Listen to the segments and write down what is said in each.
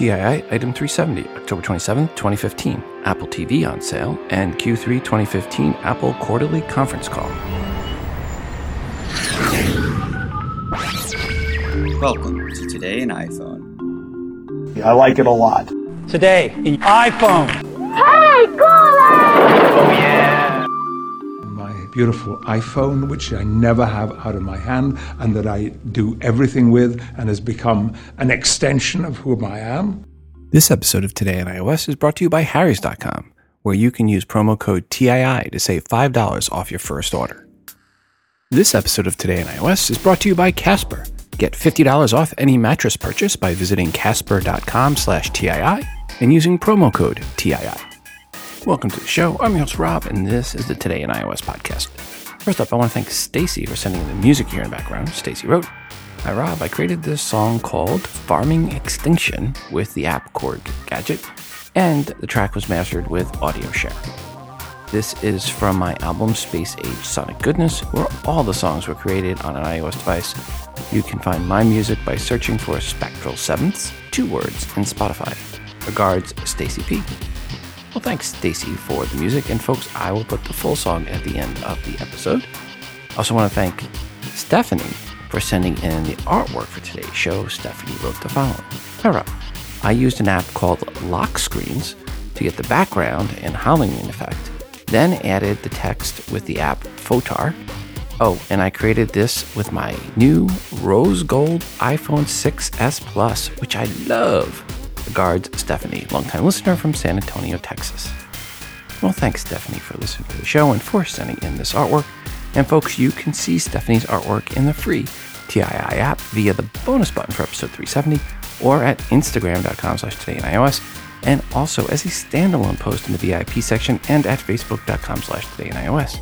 TII Item 370, October 27, 2015. Apple TV on sale, and Q3 2015 Apple Quarterly Conference Call. Welcome to Today in iPhone. I like it a lot. Today in iPhone. Hey, my beautiful iPhone, which I never have out of my hand and that I do everything with and has become an extension of whom I am. This episode of Today on iOS is brought to you by Harry's.com, where you can use promo code TII to save $5 off your first order. This episode of Today on iOS is brought to you by Casper. Get $50 off any mattress purchase by visiting casper.com slash TII and using promo code TII. Welcome to the show. I'm your host, Rob, and this is the Today in iOS podcast. First up, I want to thank Stacy for sending the music here in the background. Stacy wrote, Hi, Rob. I created this song called Farming Extinction with the app Korg Gadget, and the track was mastered with Audio Share. This is from my album Space Age Sonic Goodness, where all the songs were created on an iOS device. You can find my music by searching for Spectral Sevenths, two words, in Spotify. Regards, Stacy P. Well, thanks, Stacy, for the music. And folks, I will put the full song at the end of the episode. I also want to thank Stephanie for sending in the artwork for today's show. Stephanie wrote the following Hi, I used an app called Lock Screens to get the background and Halloween effect, then added the text with the app Fotor. Oh, and I created this with my new rose gold iPhone 6s Plus, which I love. Regards, Stephanie, longtime listener from San Antonio, Texas. Well, thanks, Stephanie, for listening to the show and for sending in this artwork. And folks, you can see Stephanie's artwork in the free TII app via the bonus button for episode 370 or at instagram.com slash today in iOS and also as a standalone post in the VIP section and at facebook.com slash today in iOS.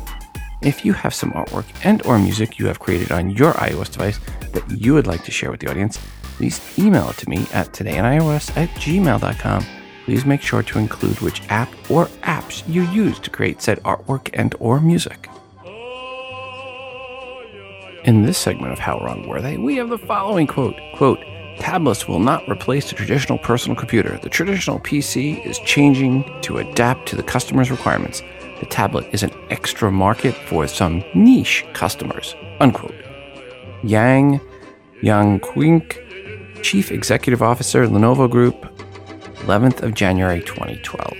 If you have some artwork and or music you have created on your iOS device that you would like to share with the audience, please email it to me at todayinios at gmail.com. Please make sure to include which app or apps you use to create said artwork and or music. In this segment of How Wrong Were They, we have the following quote, quote, Tablets will not replace the traditional personal computer. The traditional PC is changing to adapt to the customer's requirements. The tablet is an extra market for some niche customers. Unquote. Yang Yuanqing Chief Executive Officer, Lenovo Group, 11th of January 2012.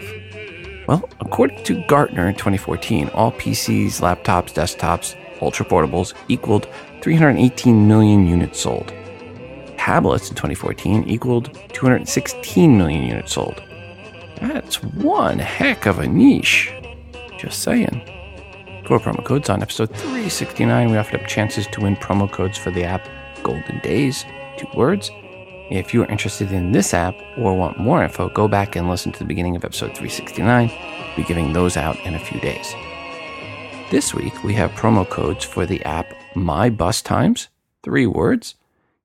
Well, according to Gartner in 2014, all PCs, laptops, desktops, ultra portables equaled 318 million units sold. Tablets in 2014 equaled 216 million units sold. That's one heck of a niche. Just saying. For promo codes on episode 369, we offered up chances to win promo codes for the app Golden Days, two words, if you are interested in this app or want more info, go back and listen to the beginning of episode 369. We'll be giving those out in a few days. This week, we have promo codes for the app My Bus Times, three words.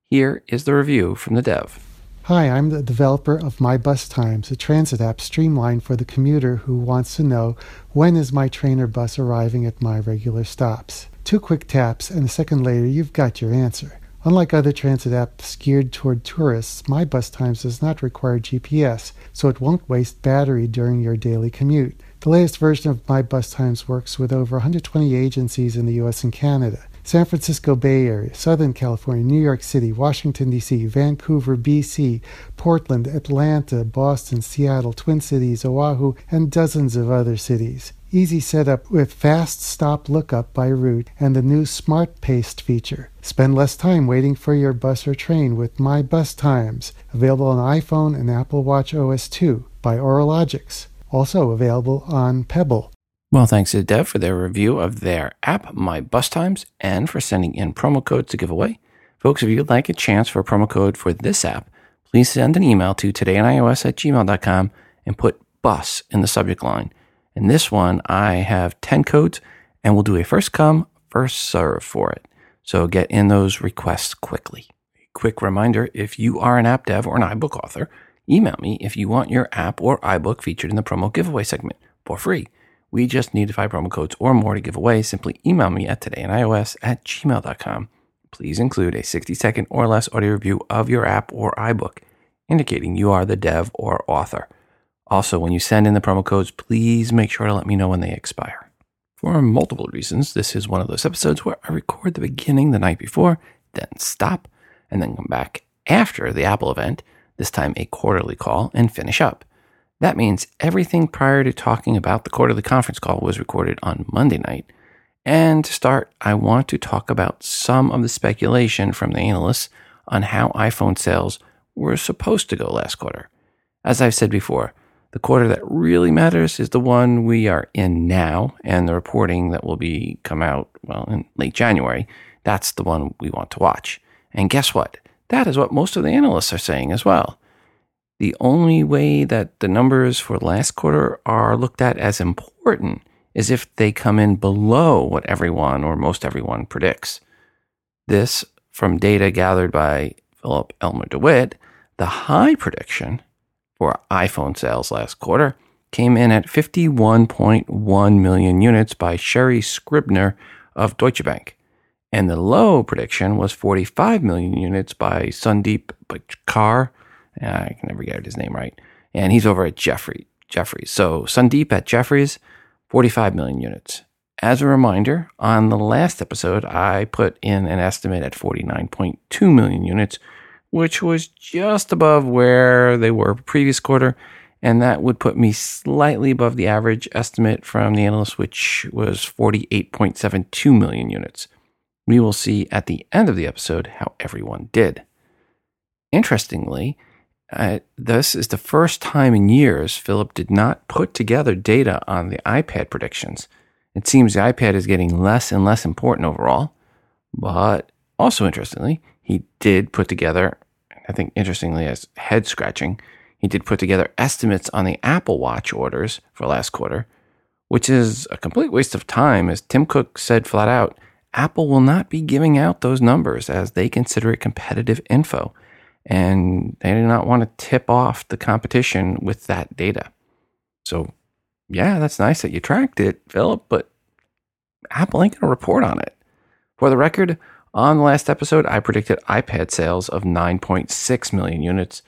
Here is the review from the dev. Hi, I'm the developer of My Bus Times, a transit app streamlined for the commuter who wants to know when is my train or bus arriving at my regular stops. Two quick taps, and a second later, you've got your answer. Unlike other transit apps geared toward tourists, My Bus Times does not require GPS, so it won't waste battery during your daily commute. The latest version of My Bus Times works with over 120 agencies in the US and Canada. San Francisco Bay Area, Southern California, New York City, Washington, D.C., Vancouver, B.C., Portland, Atlanta, Boston, Seattle, Twin Cities, Oahu, and dozens of other cities. Easy setup with fast stop lookup by route and the new Smart Paste feature. Spend less time waiting for your bus or train with My Bus Times, available on iPhone and Apple Watch OS 2 by Auralogix. Also available on Pebble. Well, thanks to Dev for their review of their app, My Bus Times, and for sending in promo codes to give away. Folks, if you'd like a chance for a promo code for this app, please send an email to todayinios at gmail.com and put bus in the subject line. In this one, I have 10 codes and we'll do a first come, first serve for it. So get in those requests quickly. A quick reminder if you are an app dev or an iBook author, email me if you want your app or iBook featured in the promo giveaway segment for free. We just need five promo codes or more to give away. Simply email me at todayinios at gmail.com. Please include a 60 second or less audio review of your app or iBook. indicating you are the dev or author. Also, when you send in the promo codes, please make sure to let me know when they expire. For multiple reasons, this is one of those episodes where I record the beginning the night before, then stop, and then come back after the Apple event, this time a quarterly call, and finish up. That means everything prior to talking about the quarterly conference call was recorded on Monday night. And to start, I want to talk about some of the speculation from the analysts on how iPhone sales were supposed to go last quarter. As I've said before, the quarter that really matters is the one we are in now, and the reporting that will be come out well in late January. That's the one we want to watch. And guess what? That is what most of the analysts are saying as well. The only way that the numbers for last quarter are looked at as important is if they come in below what everyone or most everyone predicts. This from data gathered by Philip Elmer DeWitt, the high prediction for iPhone sales last quarter came in at 51.1 million units by Sherry Scribner of Deutsche Bank. And the low prediction was 45 million units by Sundeep Bachkar. Ah, I can never get his name right. And he's over at Jeffrey, Jefferies. So Sundeep at Jefferies, 45 million units. As a reminder, on the last episode, I put in an estimate at 49.2 million units, which was just above where they were previous quarter. And that would put me slightly above the average estimate from the analyst, which was 48.72 million units. We will see at the end of the episode how everyone did. Interestingly, uh, this is the first time in years Philip did not put together data on the iPad predictions. It seems the iPad is getting less and less important overall, but also interestingly, he did put together I think interestingly as head scratching, he did put together estimates on the Apple Watch orders for last quarter, which is a complete waste of time, as Tim Cook said flat out. Apple will not be giving out those numbers as they consider it competitive info, and they do not want to tip off the competition with that data. So, yeah, that's nice that you tracked it, Philip, but Apple ain't going to report on it. For the record, on the last episode, I predicted iPad sales of 9.6 million units.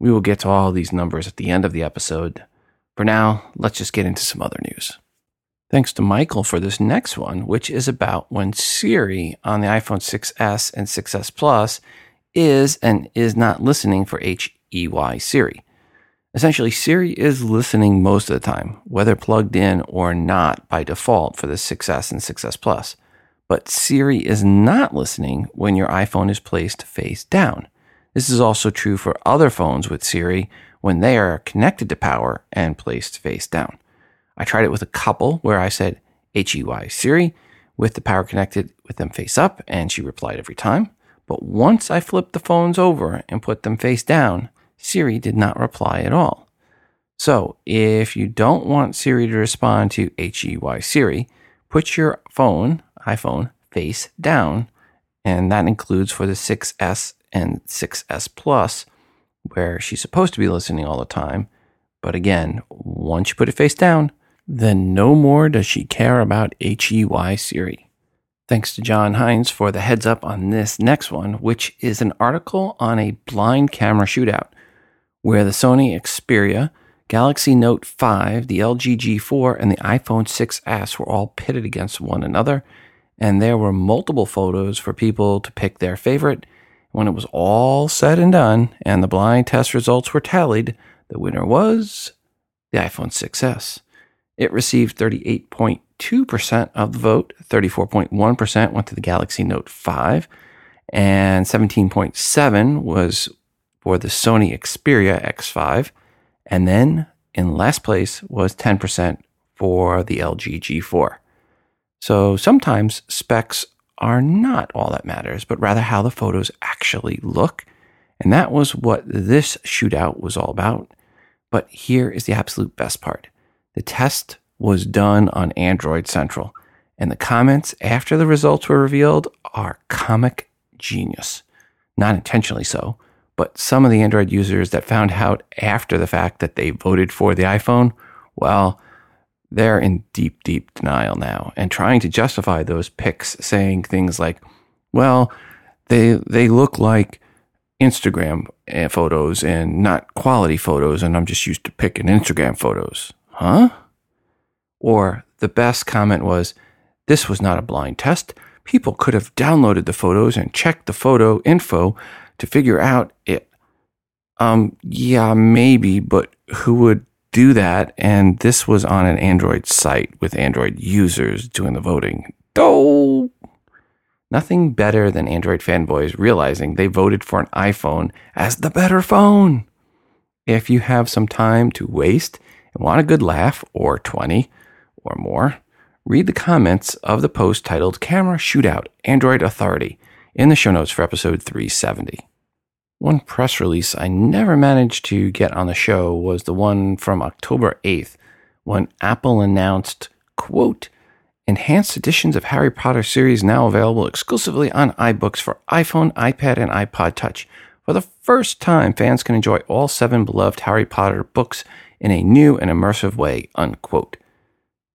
We will get to all these numbers at the end of the episode. For now, let's just get into some other news. Thanks to Michael for this next one, which is about when Siri on the iPhone 6S and 6S Plus is and is not listening for HEY Siri. Essentially, Siri is listening most of the time, whether plugged in or not by default for the 6S and 6S Plus but Siri is not listening when your iPhone is placed face down. This is also true for other phones with Siri when they are connected to power and placed face down. I tried it with a couple where I said HEY Siri with the power connected with them face up, and she replied every time. But once I flipped the phones over and put them face down, Siri did not reply at all. So if you don't want Siri to respond to HEY Siri, put your phone iPhone face down, and that includes for the 6S and 6S Plus, where she's supposed to be listening all the time. But again, once you put it face down, then no more does she care about HEY Siri. Thanks to John Hines for the heads up on this next one, which is an article on a blind camera shootout where the Sony Xperia, Galaxy Note 5, the LG G4, and the iPhone 6S were all pitted against one another and there were multiple photos for people to pick their favorite. When it was all said and done and the blind test results were tallied, the winner was the iPhone 6S. It received 38.2% of the vote, 34.1% went to the Galaxy Note 5, and 17.7 was for the Sony Xperia X5, and then in last place was 10% for the LG G4. So sometimes specs are not all that matters, but rather how the photos actually look. And that was what this shootout was all about. But here is the absolute best part the test was done on Android Central, and the comments after the results were revealed are comic genius. Not intentionally so, but some of the Android users that found out after the fact that they voted for the iPhone, well, they're in deep, deep denial now and trying to justify those picks, saying things like, well, they, they look like Instagram uh, photos and not quality photos, and I'm just used to picking Instagram photos. Huh? Or the best comment was, This was not a blind test. People could have downloaded the photos and checked the photo info to figure out it. Um, yeah, maybe, but who would do that? And this was on an Android site with Android users doing the voting. Oh, nothing better than Android fanboys realizing they voted for an iPhone as the better phone. If you have some time to waste and want a good laugh, or 20 or more, read the comments of the post titled Camera Shootout Android Authority in the show notes for episode 370. One press release I never managed to get on the show was the one from October 8th when Apple announced, quote, enhanced editions of Harry Potter series now available exclusively on iBooks for iPhone, iPad, and iPod Touch. For the first time, fans can enjoy all seven beloved Harry Potter books in a new and immersive way, unquote.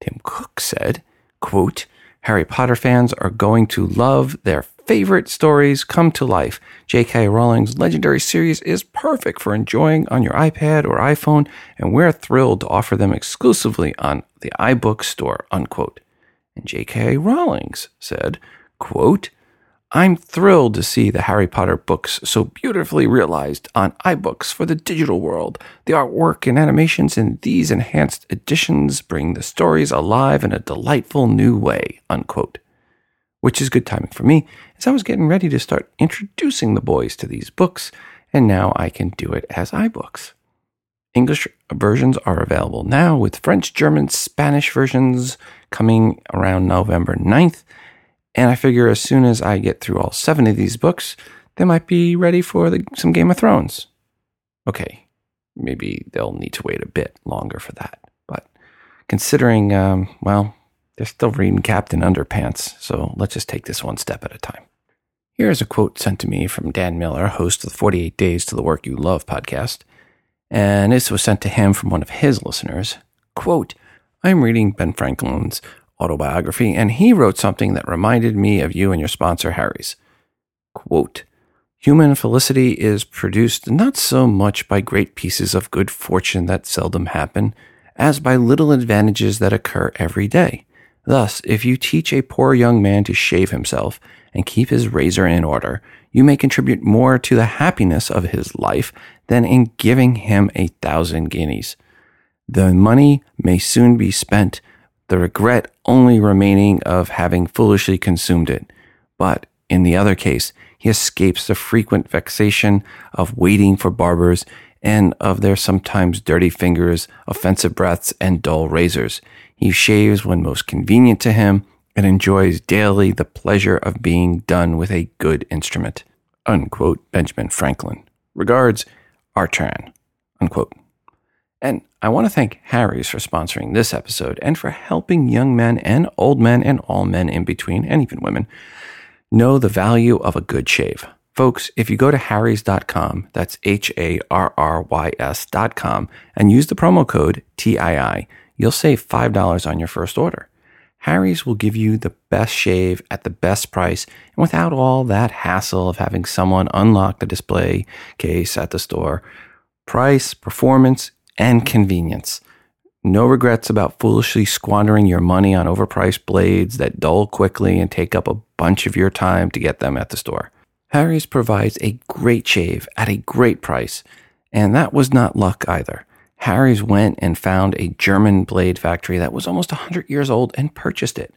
Tim Cook said, quote, Harry Potter fans are going to love their favorite stories come to life. J.K. Rowling's legendary series is perfect for enjoying on your iPad or iPhone, and we're thrilled to offer them exclusively on the iBook store, unquote. And J.K. Rowling's said, quote, I'm thrilled to see the Harry Potter books so beautifully realized on iBooks for the digital world. The artwork and animations in these enhanced editions bring the stories alive in a delightful new way, unquote. Which is good timing for me, as I was getting ready to start introducing the boys to these books, and now I can do it as iBooks. English versions are available now, with French, German, Spanish versions coming around November 9th and I figure as soon as I get through all seven of these books, they might be ready for the, some Game of Thrones. Okay, maybe they'll need to wait a bit longer for that. But considering, um, well, they're still reading Captain Underpants, so let's just take this one step at a time. Here's a quote sent to me from Dan Miller, host of the 48 Days to the Work You Love podcast. And this was sent to him from one of his listeners. Quote, I'm reading Ben Franklin's autobiography, and he wrote something that reminded me of you and your sponsor, Harry's. Quote, Human felicity is produced not so much by great pieces of good fortune that seldom happen, as by little advantages that occur every day. Thus, if you teach a poor young man to shave himself and keep his razor in order, you may contribute more to the happiness of his life than in giving him a thousand guineas. The money may soon be spent, the regret only remaining of having foolishly consumed it. But in the other case, he escapes the frequent vexation of waiting for barbers and of their sometimes dirty fingers, offensive breaths, and dull razors. He shaves when most convenient to him and enjoys daily the pleasure of being done with a good instrument. Unquote, Benjamin Franklin. Regards, Artran. Unquote. And I want to thank Harry's for sponsoring this episode and for helping young men and old men and all men in between, and even women, know the value of a good shave. Folks, if you go to harrys.com, that's H A R R Y S.com, and use the promo code TII, you'll save $5 on your first order. Harry's will give you the best shave at the best price and without all that hassle of having someone unlock the display case at the store. Price, performance, and convenience. No regrets about foolishly squandering your money on overpriced blades that dull quickly and take up a bunch of your time to get them at the store. Harry's provides a great shave at a great price, and that was not luck either. Harry's went and found a German blade factory that was almost 100 years old and purchased it.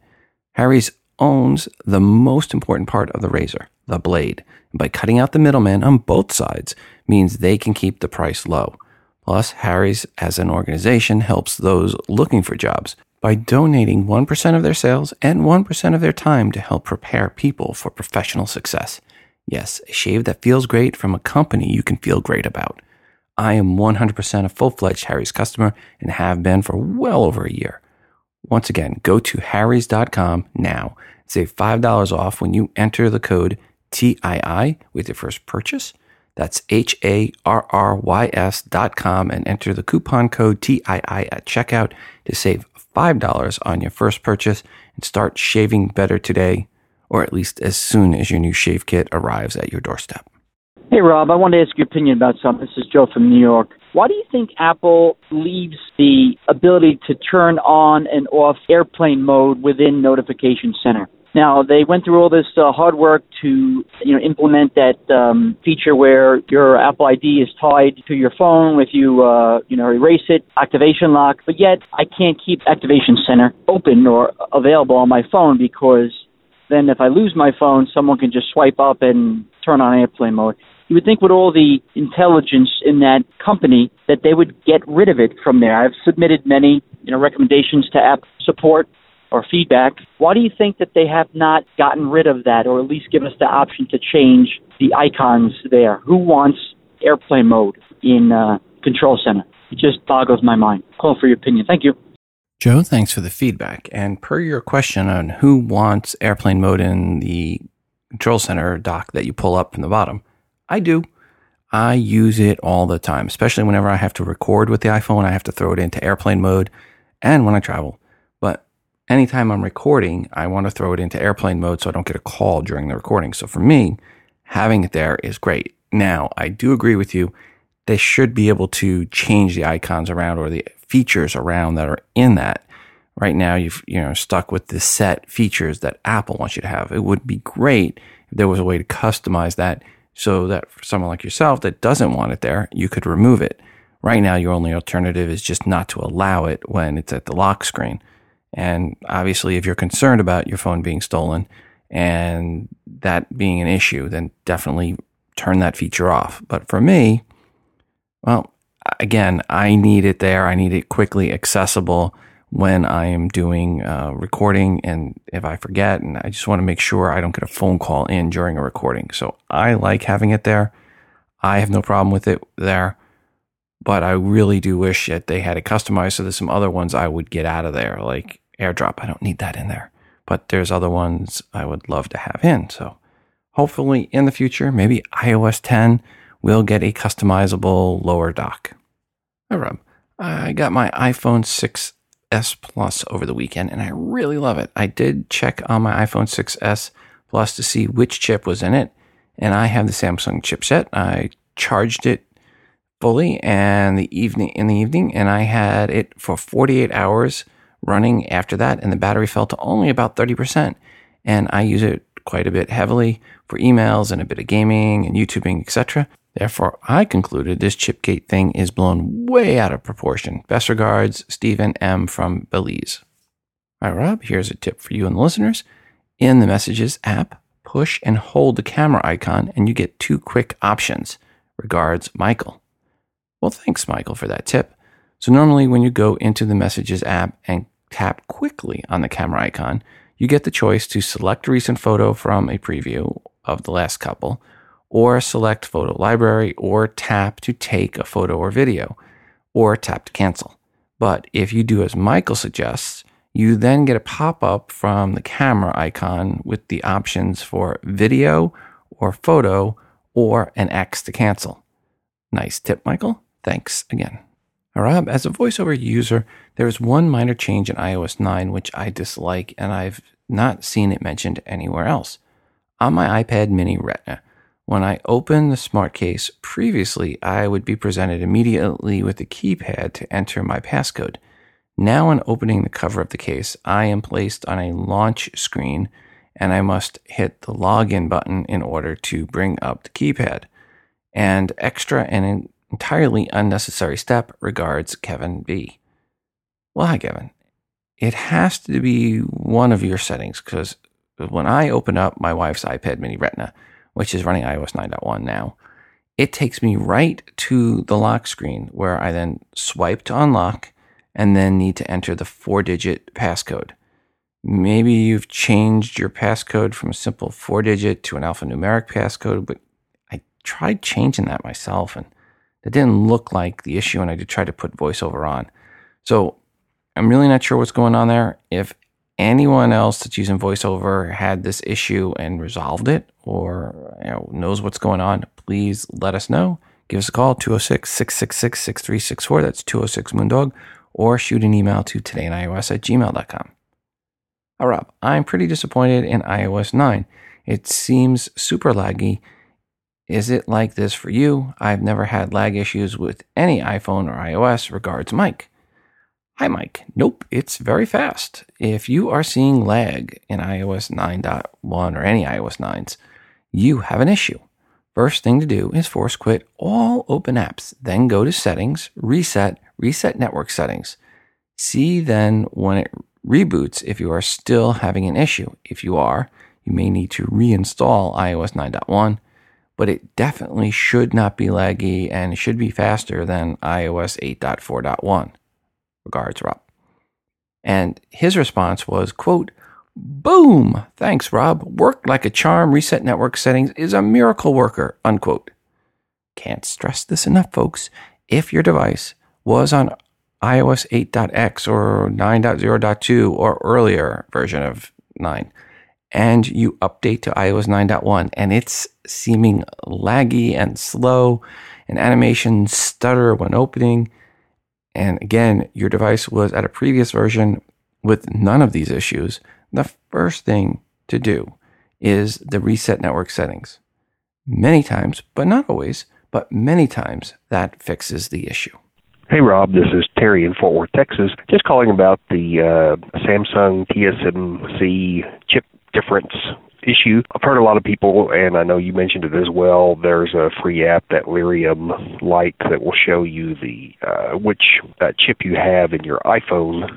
Harry's owns the most important part of the razor, the blade. And by cutting out the middleman on both sides means they can keep the price low. Plus, Harry's as an organization helps those looking for jobs by donating 1% of their sales and 1% of their time to help prepare people for professional success. Yes, a shave that feels great from a company you can feel great about. I am 100% a full fledged Harry's customer and have been for well over a year. Once again, go to harrys.com now. Save $5 off when you enter the code TII with your first purchase. That's H A R R Y S dot com and enter the coupon code TII at checkout to save $5 on your first purchase and start shaving better today, or at least as soon as your new shave kit arrives at your doorstep. Hey, Rob, I wanted to ask your opinion about something. This is Joe from New York. Why do you think Apple leaves the ability to turn on and off airplane mode within Notification Center? Now they went through all this uh, hard work to you know implement that um, feature where your Apple ID is tied to your phone. If you uh, you know erase it, activation lock. But yet I can't keep Activation Center open or available on my phone because then if I lose my phone, someone can just swipe up and turn on airplane mode. You would think with all the intelligence in that company that they would get rid of it from there. I've submitted many you know recommendations to app support or feedback. Why do you think that they have not gotten rid of that, or at least given us the option to change the icons there? Who wants airplane mode in uh, Control Center? It just boggles my mind. Call for your opinion. Thank you. Joe, thanks for the feedback. And per your question on who wants airplane mode in the Control Center dock that you pull up from the bottom, I do. I use it all the time, especially whenever I have to record with the iPhone. I have to throw it into airplane mode and when I travel But anytime I'm recording, I want to throw it into airplane mode so I don't get a call during the recording. So for me, having it there is great. Now, I do agree with you. They should be able to change the icons around or the features around that are in that. Right now, you've you know stuck with the set features that Apple wants you to have. It would be great if there was a way to customize that so that for someone like yourself that doesn't want it there, you could remove it. Right now, your only alternative is just not to allow it when it's at the lock screen. And obviously, if you're concerned about your phone being stolen and that being an issue, then definitely turn that feature off. But for me, well, again, I need it there. I need it quickly accessible when I am doing uh, recording. And if I forget, and I just want to make sure I don't get a phone call in during a recording. So I like having it there. I have no problem with it there but I really do wish that they had it customized. So there's some other ones I would get out of there, like airdrop. I don't need that in there. But there's other ones I would love to have in. So hopefully in the future, maybe iOS 10 will get a customizable lower dock. Hi, Rob. I got my iPhone 6s Plus over the weekend and I really love it. I did check on my iPhone 6s Plus to see which chip was in it. And I have the Samsung chipset. I charged it fully and the evening in the evening and I had it for 48 hours running after that, and the battery fell to only about 30%. And I use it quite a bit heavily for emails and a bit of gaming and YouTubing, etc. Therefore, I concluded this Chipgate thing is blown way out of proportion. Best regards, Stephen M. from Belize. All right, Rob, here's a tip for you and the listeners. In the Messages app, push and hold the camera icon, and you get two quick options. Regards, Michael. Well, thanks, Michael, for that tip. So, normally, when you go into the Messages app and tap quickly on the camera icon, you get the choice to select a recent photo from a preview of the last couple, or select photo library, or tap to take a photo or video, or tap to cancel. But if you do as Michael suggests, you then get a pop up from the camera icon with the options for video or photo or an X to cancel. Nice tip, Michael. Thanks again. Rob, as a voiceover user, there is one minor change in iOS 9 which I dislike, and I've not seen it mentioned anywhere else. On my iPad mini Retina, when I open the smart case, previously I would be presented immediately with the keypad to enter my passcode. Now, when opening the cover of the case, I am placed on a launch screen and I must hit the login button in order to bring up the keypad. And extra and entirely unnecessary step. Regards, Kevin B. Well, hi, Kevin. It has to be one of your settings because when I open up my wife's iPad mini Retina, which is running iOS 9.1 now, it takes me right to the lock screen where I then swipe to unlock and then need to enter the four digit passcode. Maybe you've changed your passcode from a simple four digit to an alphanumeric passcode, but I tried changing that myself and that didn't look like the issue, and I did try to put voiceover on. So I'm really not sure what's going on there. If anyone else that's using voiceover had this issue and resolved it or you know, knows what's going on, please let us know. Give us a call, 206 666 6364. That's 206 Moondog. Or shoot an email to todayinios at gmail.com. All right, I'm pretty disappointed in iOS 9. It seems super laggy Is it like this for you? I've never had lag issues with any iPhone or iOS. Regards, Mike. Hi, Mike. Nope, it's very fast. If you are seeing lag in iOS 9.1 or any iOS 9s, you have an issue. First thing to do is force quit all open apps, then go to settings, reset, reset network settings. See then when it reboots if you are still having an issue. If you are, you may need to reinstall iOS 9.1, but it definitely should not be laggy and should be faster than iOS 8.4.1. Regards, Rob. And his response was, quote, Boom! Thanks, Rob. Worked like a charm. Reset network settings is a miracle worker, unquote. Can't stress this enough, folks. If your device was on iOS 8.x or 9.0.2 or earlier version of 9, and you update to iOS 9.1 and it's seeming laggy and slow and animations stutter when opening, and again, your device was at a previous version with none of these issues, the first thing to do is the reset network settings. Many times, but not always, but many times that fixes the issue. Hey Rob, this is Terry in Fort Worth, Texas. Just calling about the uh, Samsung TSMC chip difference issue. I've heard a lot of people, and I know you mentioned it as well. There's a free app that Lirum Lite that will show you the uh, which uh, chip you have in your iPhone.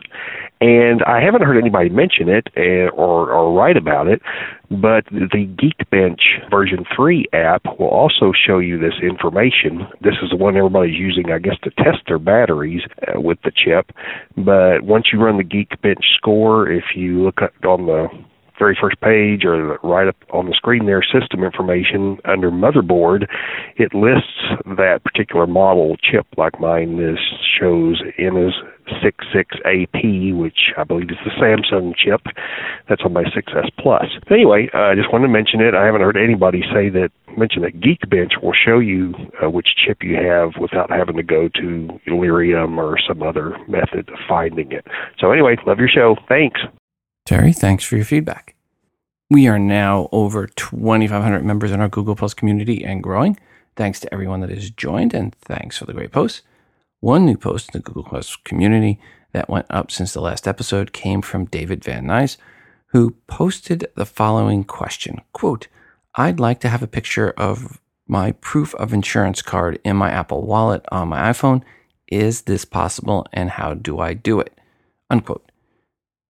And I haven't heard anybody mention it and, or, or write about it, but the Geekbench version 3 app will also show you this information. This is the one everybody's using, I guess, to test their batteries uh, with the chip. But once you run the Geekbench score, if you look on the very first page or right up on the screen there, system information under motherboard, it lists that particular model chip like mine this shows in as 66AP, which I believe is the Samsung chip. That's on my 6S Plus. Anyway, I uh, just wanted to mention it. I haven't heard anybody say that, mention that Geekbench will show you uh, which chip you have without having to go to Lirum or some other method of finding it. So anyway, love your show. Thanks. Terry, thanks for your feedback. We are now over 2,500 members in our Google Plus community and growing. Thanks to everyone that has joined and thanks for the great posts. One new post in the Google Plus community that went up since the last episode came from David Van Nuys, who posted the following question quote, I'd like to have a picture of my proof of insurance card in my Apple Wallet on my iPhone. Is this possible and how do I do it? Unquote.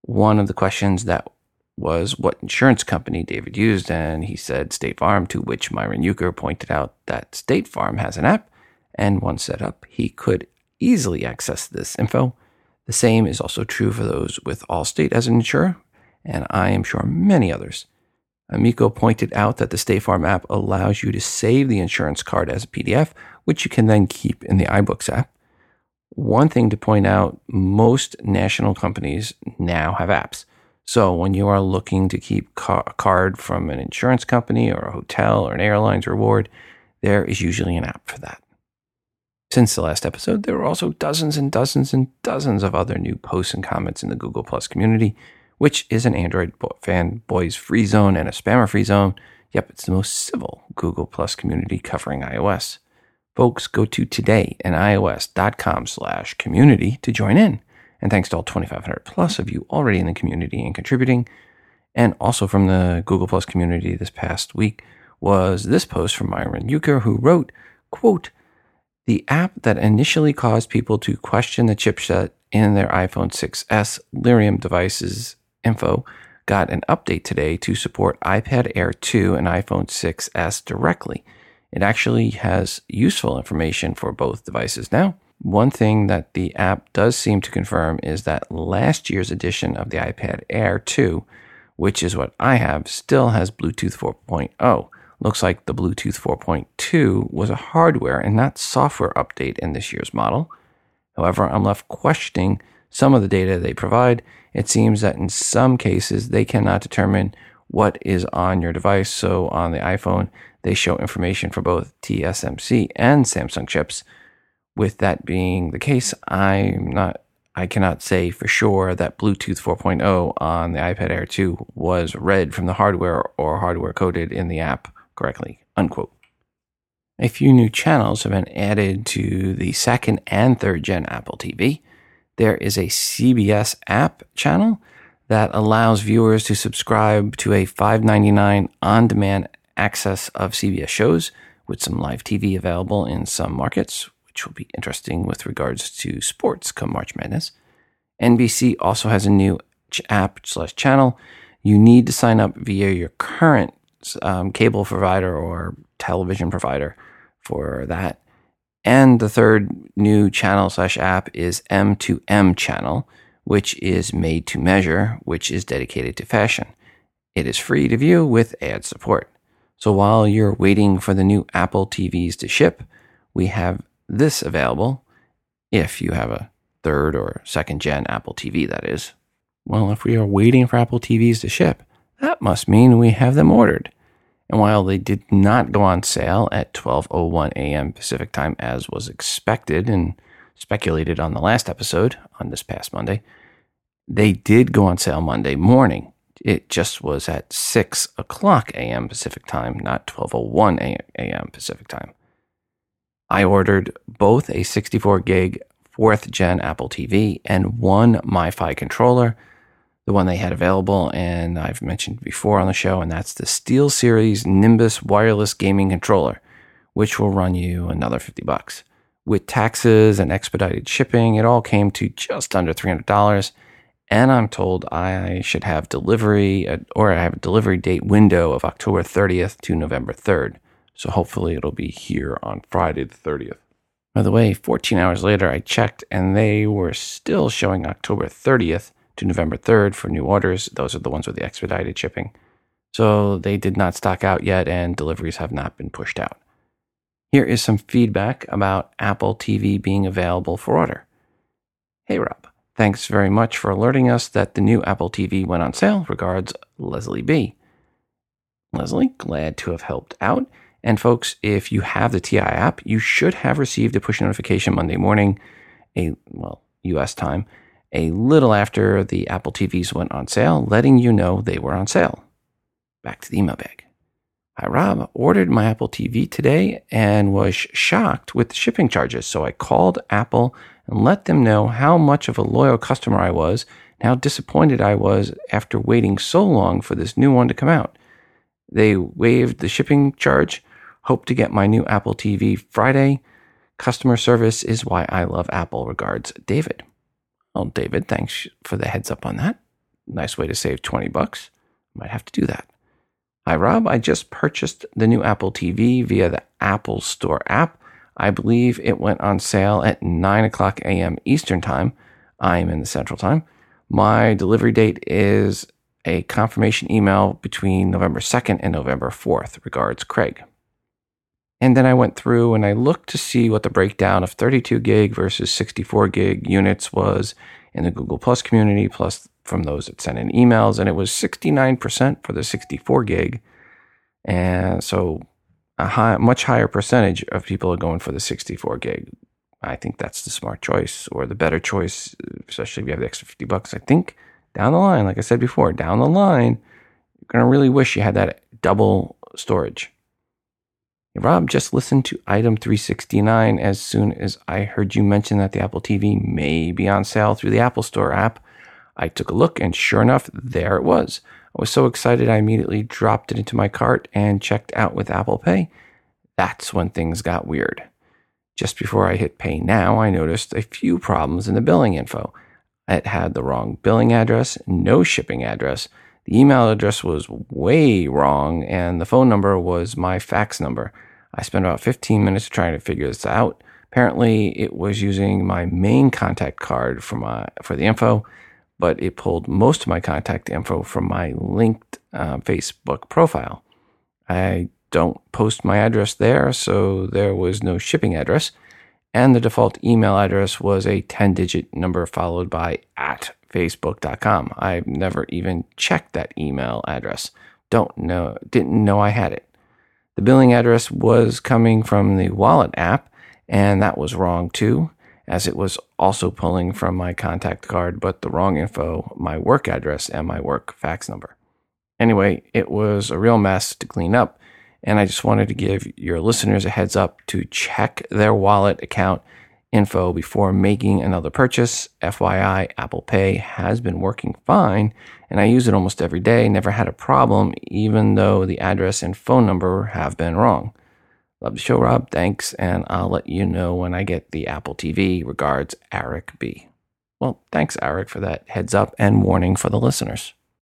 One of the questions that was what insurance company David used, and he said State Farm, to which Myron Euchre pointed out that State Farm has an app, and once set up, he could easily access this info. The same is also true for those with Allstate as an insurer, and I am sure many others. Amico pointed out that the State Farm app allows you to save the insurance card as a PDF, which you can then keep in the iBooks app. One thing to point out most national companies now have apps. So when you are looking to keep a card from an insurance company or a hotel or an airline's reward, there is usually an app for that. Since the last episode, there are also dozens and dozens and dozens of other new posts and comments in the Google Plus community, which is an Android fanboys free zone and a spammer free zone. Yep, it's the most civil Google Plus community covering iOS. Folks, go to todayinios.com slash community to join in. And thanks to all 2,500 plus of you already in the community and contributing. And also from the Google Plus community this past week was this post from Myron Euchre, who wrote, quote, the app that initially caused people to question the chipset in their iPhone 6s Lirum devices info got an update today to support iPad Air 2 and iPhone 6s directly. It actually has useful information for both devices now. One thing that the app does seem to confirm is that last year's edition of the iPad Air 2, which is what I have, still has Bluetooth 4.0. Looks like the Bluetooth 4.2 was a hardware and not software update in this year's model. However, I'm left questioning some of the data they provide. It seems that in some cases they cannot determine what is on your device. So on the iPhone, they show information for both TSMC and Samsung chips with that being the case, I'm not I cannot say for sure that Bluetooth 4.0 on the iPad Air 2 was read from the hardware or hardware coded in the app correctly. Unquote. A few new channels have been added to the second and third gen Apple TV. There is a CBS app channel that allows viewers to subscribe to a $5.99 on demand access of CBS shows with some live TV available in some markets, which will be interesting with regards to sports come March Madness. NBC also has a new app slash channel. You need to sign up via your current um, cable provider or television provider for that. And the third new channel slash app is M2M channel, which is made to measure, which is dedicated to fashion. It is free to view with ad support. So while you're waiting for the new Apple TVs to ship, we have this available if you have a third or second gen Apple TV, that is. Well, if we are waiting for Apple TVs to ship, that must mean we have them ordered. And while they did not go on sale at 12:01 a.m. Pacific time as was expected and speculated on the last episode on this past Monday, they did go on sale Monday morning. It just was at 6 o'clock a.m. Pacific time, not 12:01 a.m. Pacific time. I ordered both a 64 gig fourth gen Apple TV and one MFi controller the one they had available, and I've mentioned before on the show, and that's the Steel Series Nimbus wireless gaming controller, which will run you another 50 bucks. With taxes and expedited shipping, it all came to just under $300. And I'm told I should have delivery, uh, or I have a delivery date window of October 30th to November 3rd. So hopefully it'll be here on Friday the 30th. By the way, 14 hours later, I checked and they were still showing October 30th to November 3rd for new orders. Those are the ones with the expedited shipping. So they did not stock out yet, and deliveries have not been pushed out. Here is some feedback about Apple TV being available for order. Hey, Rob. Thanks very much for alerting us that the new Apple TV went on sale. Regards, Leslie B. Leslie, glad to have helped out. And folks, if you have the TI app, you should have received a push notification Monday morning, a well, US time, a little after the Apple TVs went on sale, letting you know they were on sale. Back to the email bag. Hi, Rob. Ordered my Apple TV today and was shocked with the shipping charges. So I called Apple and let them know how much of a loyal customer I was and how disappointed I was after waiting so long for this new one to come out. They waived the shipping charge. Hope to get my new Apple TV Friday. Customer service is why I love Apple. Regards, David. Well, David, thanks for the heads up on that. Nice way to save 20 bucks. Might have to do that. Hi, Rob. I just purchased the new Apple TV via the Apple Store app. I believe it went on sale at 9 o'clock a.m. Eastern Time. I'm in the Central Time. My delivery date is a confirmation email between November 2nd and November 4th. Regards, Craig. And then I went through and I looked to see what the breakdown of 32 gig versus 64 gig units was in the Google Plus community, plus from those that sent in emails. And it was 69% for the 64 gig. And so a high, much higher percentage of people are going for the 64 gig. I think that's the smart choice or the better choice, especially if you have the extra 50 bucks. I think down the line, like I said before, down the line, you're going to really wish you had that double storage. Rob, just listened to item 369 as soon as I heard you mention that the Apple TV may be on sale through the Apple Store app. I took a look, and sure enough, there it was. I was so excited, I immediately dropped it into my cart and checked out with Apple Pay. That's when things got weird. Just before I hit Pay Now, I noticed a few problems in the billing info. It had the wrong billing address, no shipping address. The email address was way wrong, and the phone number was my fax number. I spent about 15 minutes trying to figure this out. Apparently, it was using my main contact card for my for the info, but it pulled most of my contact info from my linked uh, Facebook profile. I don't post my address there, so there was no shipping address, and the default email address was a 10-digit number followed by at facebook.com. I've never even checked that email address. Don't know, didn't know I had it. The billing address was coming from the wallet app, and that was wrong too, as it was also pulling from my contact card, but the wrong info, my work address, and my work fax number. Anyway, it was a real mess to clean up, And I just wanted to give your listeners a heads up to check their wallet account info before making another purchase. FYI, Apple Pay has been working fine, and I use it almost every day. Never had a problem, even though the address and phone number have been wrong. Love the show, Rob. Thanks, and I'll let you know when I get the Apple TV. Regards, Eric B. Well, thanks, Eric, for that heads up and warning for the listeners.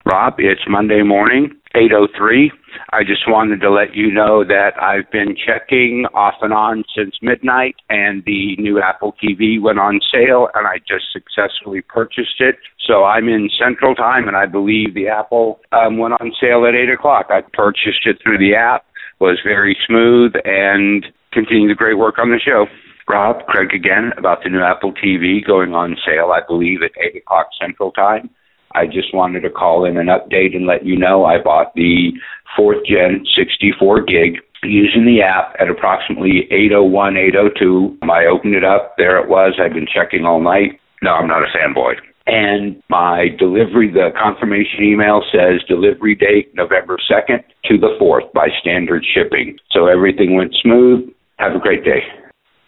Rob, it's Monday morning, 8.03. I just wanted to let you know that I've been checking off and on since midnight, and the new Apple TV went on sale, and I just successfully purchased it. So I'm in Central Time, and I believe the Apple um, went on sale at 8 o'clock. I purchased it through the app, was very smooth, and continued the great work on the show. Rob, Craig again about the new Apple TV going on sale, I believe, at 8 o'clock Central Time. I just wanted to call in an update and let you know I bought the fourth gen 64 gig using the app at approximately 801, 802. I opened it up. There it was. I've been checking all night. No, I'm not a fanboy. And my delivery, the confirmation email says delivery date November 2nd to the 4th by standard shipping. So everything went smooth. Have a great day.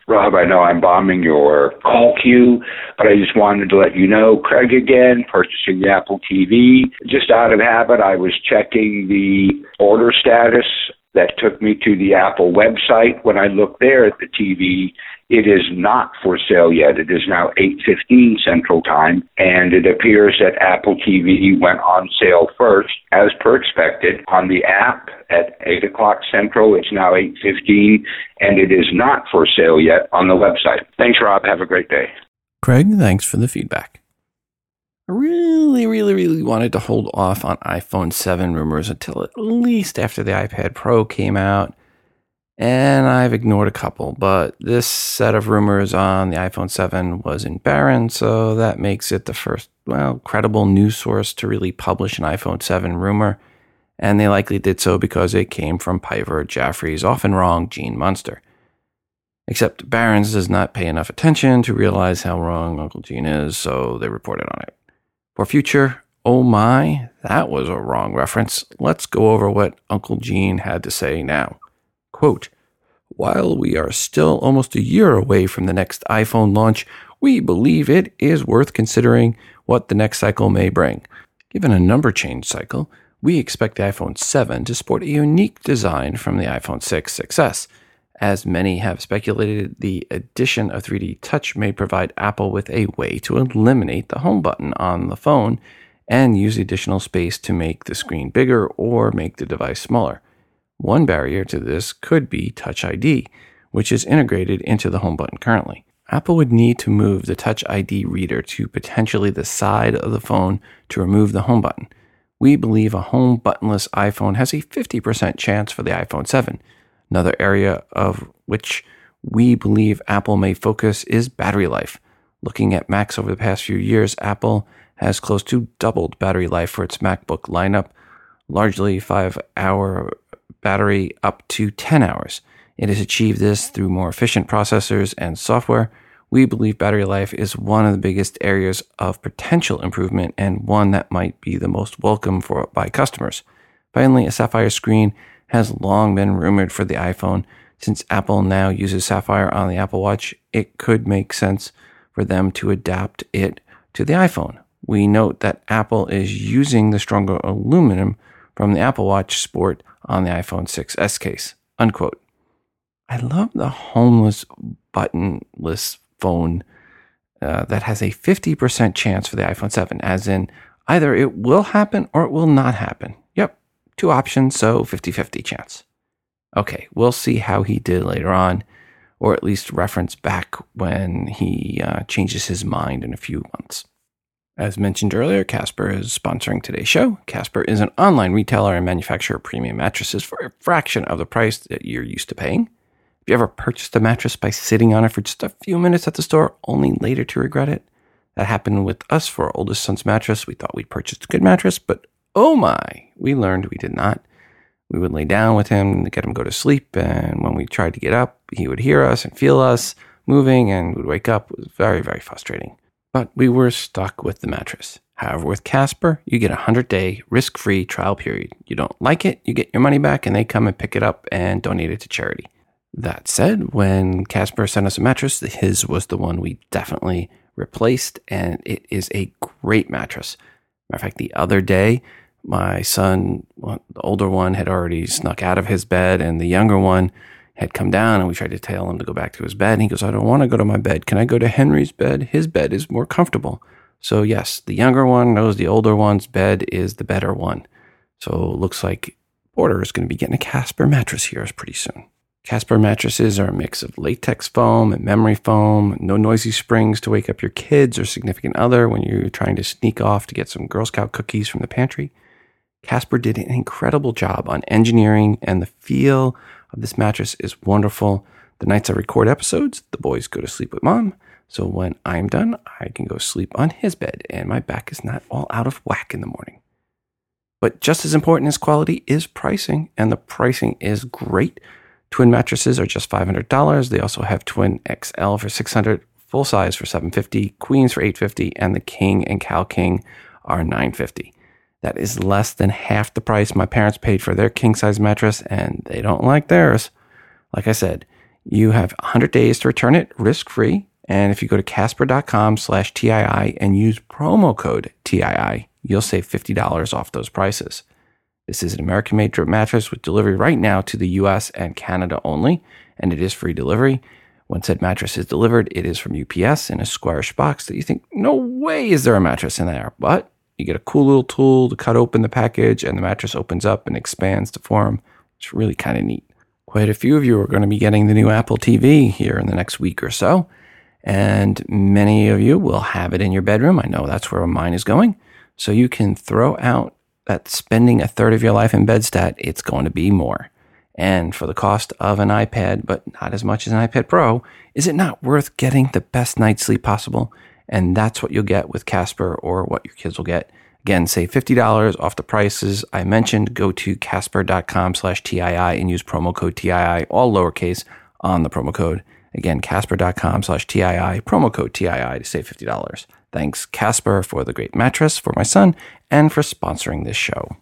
Rob, I know I'm bombing your call queue, but I just wanted to let you know, Craig again, purchasing the Apple TV. Just out of habit, I was checking the order status that took me to the Apple website. When I looked there at the TV, it is not for sale yet. It is now 8:15 Central Time, and it appears that Apple TV went on sale first, as per expected, on the app at 8 o'clock Central. It's now 8:15, and it is not for sale yet on the website. Thanks, Rob. Have a great day. Craig, thanks for the feedback. I really, really, really wanted to hold off on iPhone 7 rumors until at least after the iPad Pro came out and I've ignored a couple, but this set of rumors on the iPhone 7 was in Barron, so that makes it the first, well, credible news source to really publish an iPhone 7 rumor, and they likely did so because it came from Piper Jaffray's often wrong Gene Munster. Except Barron's does not pay enough attention to realize how wrong Uncle Gene is, so they reported on it. For future, oh my, that was a wrong reference. Let's go over what Uncle Gene had to say now. Quote, while we are still almost a year away from the next iPhone launch, we believe it is worth considering what the next cycle may bring. Given a number change cycle, we expect the iPhone 7 to sport a unique design from the iPhone 6 6S. As many have speculated, the addition of 3D Touch may provide Apple with a way to eliminate the home button on the phone and use additional space to make the screen bigger or make the device smaller. One barrier to this could be Touch ID, which is integrated into the home button currently. Apple would need to move the Touch ID reader to potentially the side of the phone to remove the home button. We believe a home buttonless iPhone has a 50% chance for the iPhone 7. Another area of which we believe Apple may focus is battery life. Looking at Macs over the past few years, Apple has close to doubled battery life for its MacBook lineup, largely 5 hour battery up to 10 hours. It has achieved this through more efficient processors and software. We believe battery life is one of the biggest areas of potential improvement and one that might be the most welcome for by customers. Finally, a Sapphire screen has long been rumored for the iPhone. Since Apple now uses Sapphire on the Apple Watch, it could make sense for them to adapt it to the iPhone. We note that Apple is using the stronger aluminum from the Apple Watch Sport on the iPhone 6s case. Unquote. I love the homeless buttonless phone uh, that has a 50% chance for the iPhone 7, as in either it will happen or it will not happen. Yep, two options, so 50 50 chance. Okay, we'll see how he did later on, or at least reference back when he uh, changes his mind in a few months. As mentioned earlier, Casper is sponsoring today's show. Casper is an online retailer and manufacturer of premium mattresses for a fraction of the price that you're used to paying. Have you ever purchased a mattress by sitting on it for just a few minutes at the store, only later to regret it? That happened with us for our oldest son's mattress. We thought we'd purchased a good mattress, but oh my, we learned we did not. We would lay down with him to get him go to sleep, and when we tried to get up, he would hear us and feel us moving and would wake up. It was very, very frustrating. But we were stuck with the mattress. However, with Casper, you get a 100 day risk free trial period. You don't like it, you get your money back, and they come and pick it up and donate it to charity. That said, when Casper sent us a mattress, his was the one we definitely replaced, and it is a great mattress. Matter of fact, the other day, my son, the older one, had already snuck out of his bed, and the younger one had come down, and we tried to tell him to go back to his bed. And he goes, I don't want to go to my bed. Can I go to Henry's bed? His bed is more comfortable. So, yes, the younger one knows the older one's bed is the better one. So, looks like Porter is going to be getting a Casper mattress here pretty soon. Casper mattresses are a mix of latex foam and memory foam, no noisy springs to wake up your kids or significant other when you're trying to sneak off to get some Girl Scout cookies from the pantry. Casper did an incredible job on engineering, and the feel this mattress is wonderful. The nights I record episodes, the boys go to sleep with mom. So when I'm done, I can go sleep on his bed and my back is not all out of whack in the morning. But just as important as quality is pricing, and the pricing is great. Twin mattresses are just $500. They also have Twin XL for $600, full size for 750, Queens for 850, and the King and Cal King are 950. That is less than half the price my parents paid for their king size mattress, and they don't like theirs. Like I said, you have 100 days to return it risk free. And if you go to casper.com slash TII and use promo code TII, you'll save $50 off those prices. This is an American made drip mattress with delivery right now to the US and Canada only, and it is free delivery. When said mattress is delivered, it is from UPS in a squarish box that you think, no way is there a mattress in there. But you get a cool little tool to cut open the package, and the mattress opens up and expands to form. It's really kind of neat. Quite a few of you are going to be getting the new Apple TV here in the next week or so. And many of you will have it in your bedroom. I know that's where mine is going. So you can throw out that spending a third of your life in bed stat, it's going to be more. And for the cost of an iPad, but not as much as an iPad Pro, is it not worth getting the best night's sleep possible? And that's what you'll get with Casper or what your kids will get. Again, save $50 off the prices I mentioned. Go to casper.com slash TII and use promo code TII, all lowercase, on the promo code. Again, casper.com slash TII, promo code TII to save $50. Thanks, Casper, for the great mattress for my son and for sponsoring this show.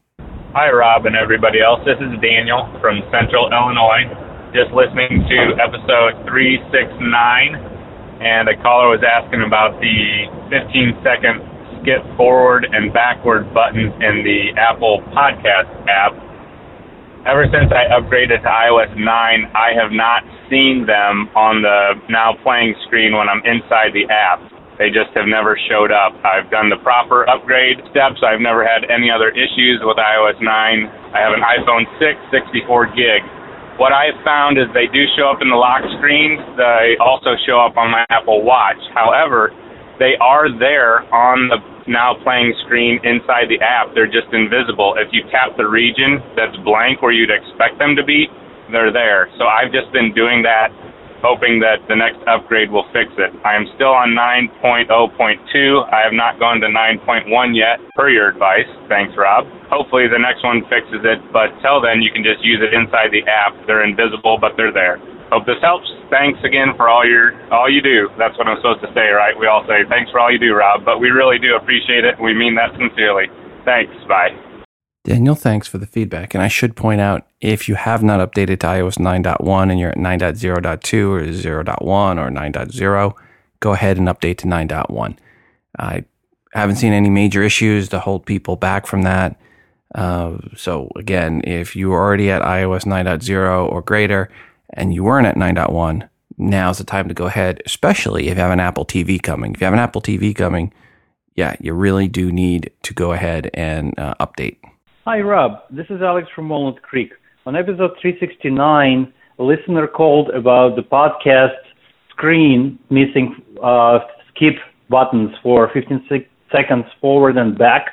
Hi, Rob, and everybody else. This is Daniel from Central Illinois. Just listening to episode 369 and a caller was asking about the 15 second skip forward and backward buttons in the Apple Podcast app. Ever since I upgraded to iOS 9, I have not seen them on the now playing screen when I'm inside the app. They just have never showed up. I've done the proper upgrade steps. I've never had any other issues with iOS 9. I have an iPhone 6, 64 gig. What I have found is they do show up in the lock screen. They also show up on my Apple Watch. However, they are there on the now playing screen inside the app. They're just invisible. If you tap the region that's blank where you'd expect them to be, they're there. So I've just been doing that hoping that the next upgrade will fix it. I am still on 9.0.2. I have not gone to 9.1 yet, per your advice. Thanks, Rob. Hopefully the next one fixes it, but till then you can just use it inside the app. They're invisible, but they're there. Hope this helps. Thanks again for all your all you do. That's what I'm supposed to say, right? We all say thanks for all you do, Rob, but we really do appreciate it. We mean that sincerely. Thanks. Bye. Daniel, thanks for the feedback. And I should point out if you have not updated to iOS 9.1 and you're at 9.0.2 or 0.1 or 9.0, go ahead and update to 9.1. I haven't seen any major issues to hold people back from that. Uh, so, again, if you were already at iOS 9.0 or greater and you weren't at 9.1, now's the time to go ahead, especially if you have an Apple TV coming. If you have an Apple TV coming, yeah, you really do need to go ahead and uh, update. Hi, Rob. This is Alex from Walnut Creek. On episode 369, a listener called about the podcast screen missing uh, skip buttons for 15 seconds forward and back.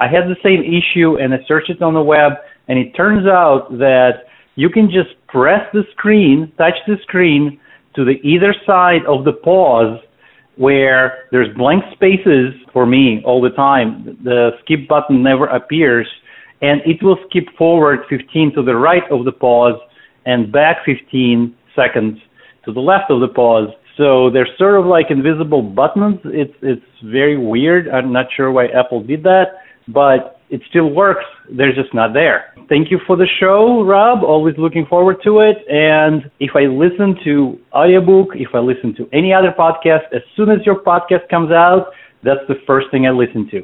I had the same issue and I searched it on the web, and it turns out that you can just press the screen, touch the screen to the either side of the pause where there's blank spaces for me all the time. The skip button never appears and it will skip forward 15 to the right of the pause and back 15 seconds to the left of the pause. So they're sort of like invisible buttons. It's it's very weird. I'm not sure why Apple did that, but it still works. They're just not there. Thank you for the show, Rob. Always looking forward to it. And if I listen to audiobook, if I listen to any other podcast, as soon as your podcast comes out, that's the first thing I listen to.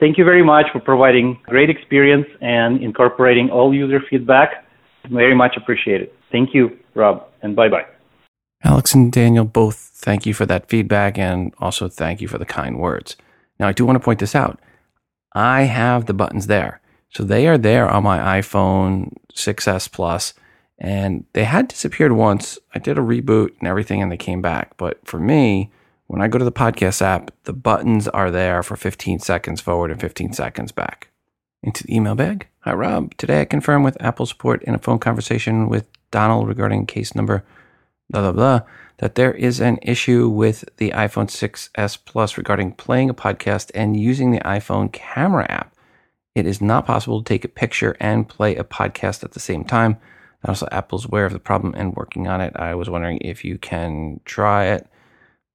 Thank you very much for providing great experience and incorporating all user feedback. Very much appreciated. Thank you, Rob, and bye bye. Alex and Daniel both thank you for that feedback and also thank you for the kind words. Now, I do want to point this out. I have the buttons there. So they are there on my iPhone 6S Plus, and they had disappeared once. I did a reboot and everything, and they came back. But for me, when I go to the podcast app, the buttons are there for 15 seconds forward and 15 seconds back. Into the email bag. Hi, Rob. Today I confirmed with Apple support in a phone conversation with Donald regarding case number blah, blah, blah, that there is an issue with the iPhone 6S Plus regarding playing a podcast and using the iPhone camera app. It is not possible to take a picture and play a podcast at the same time. Also, Apple's aware of the problem and working on it. I was wondering if you can try it,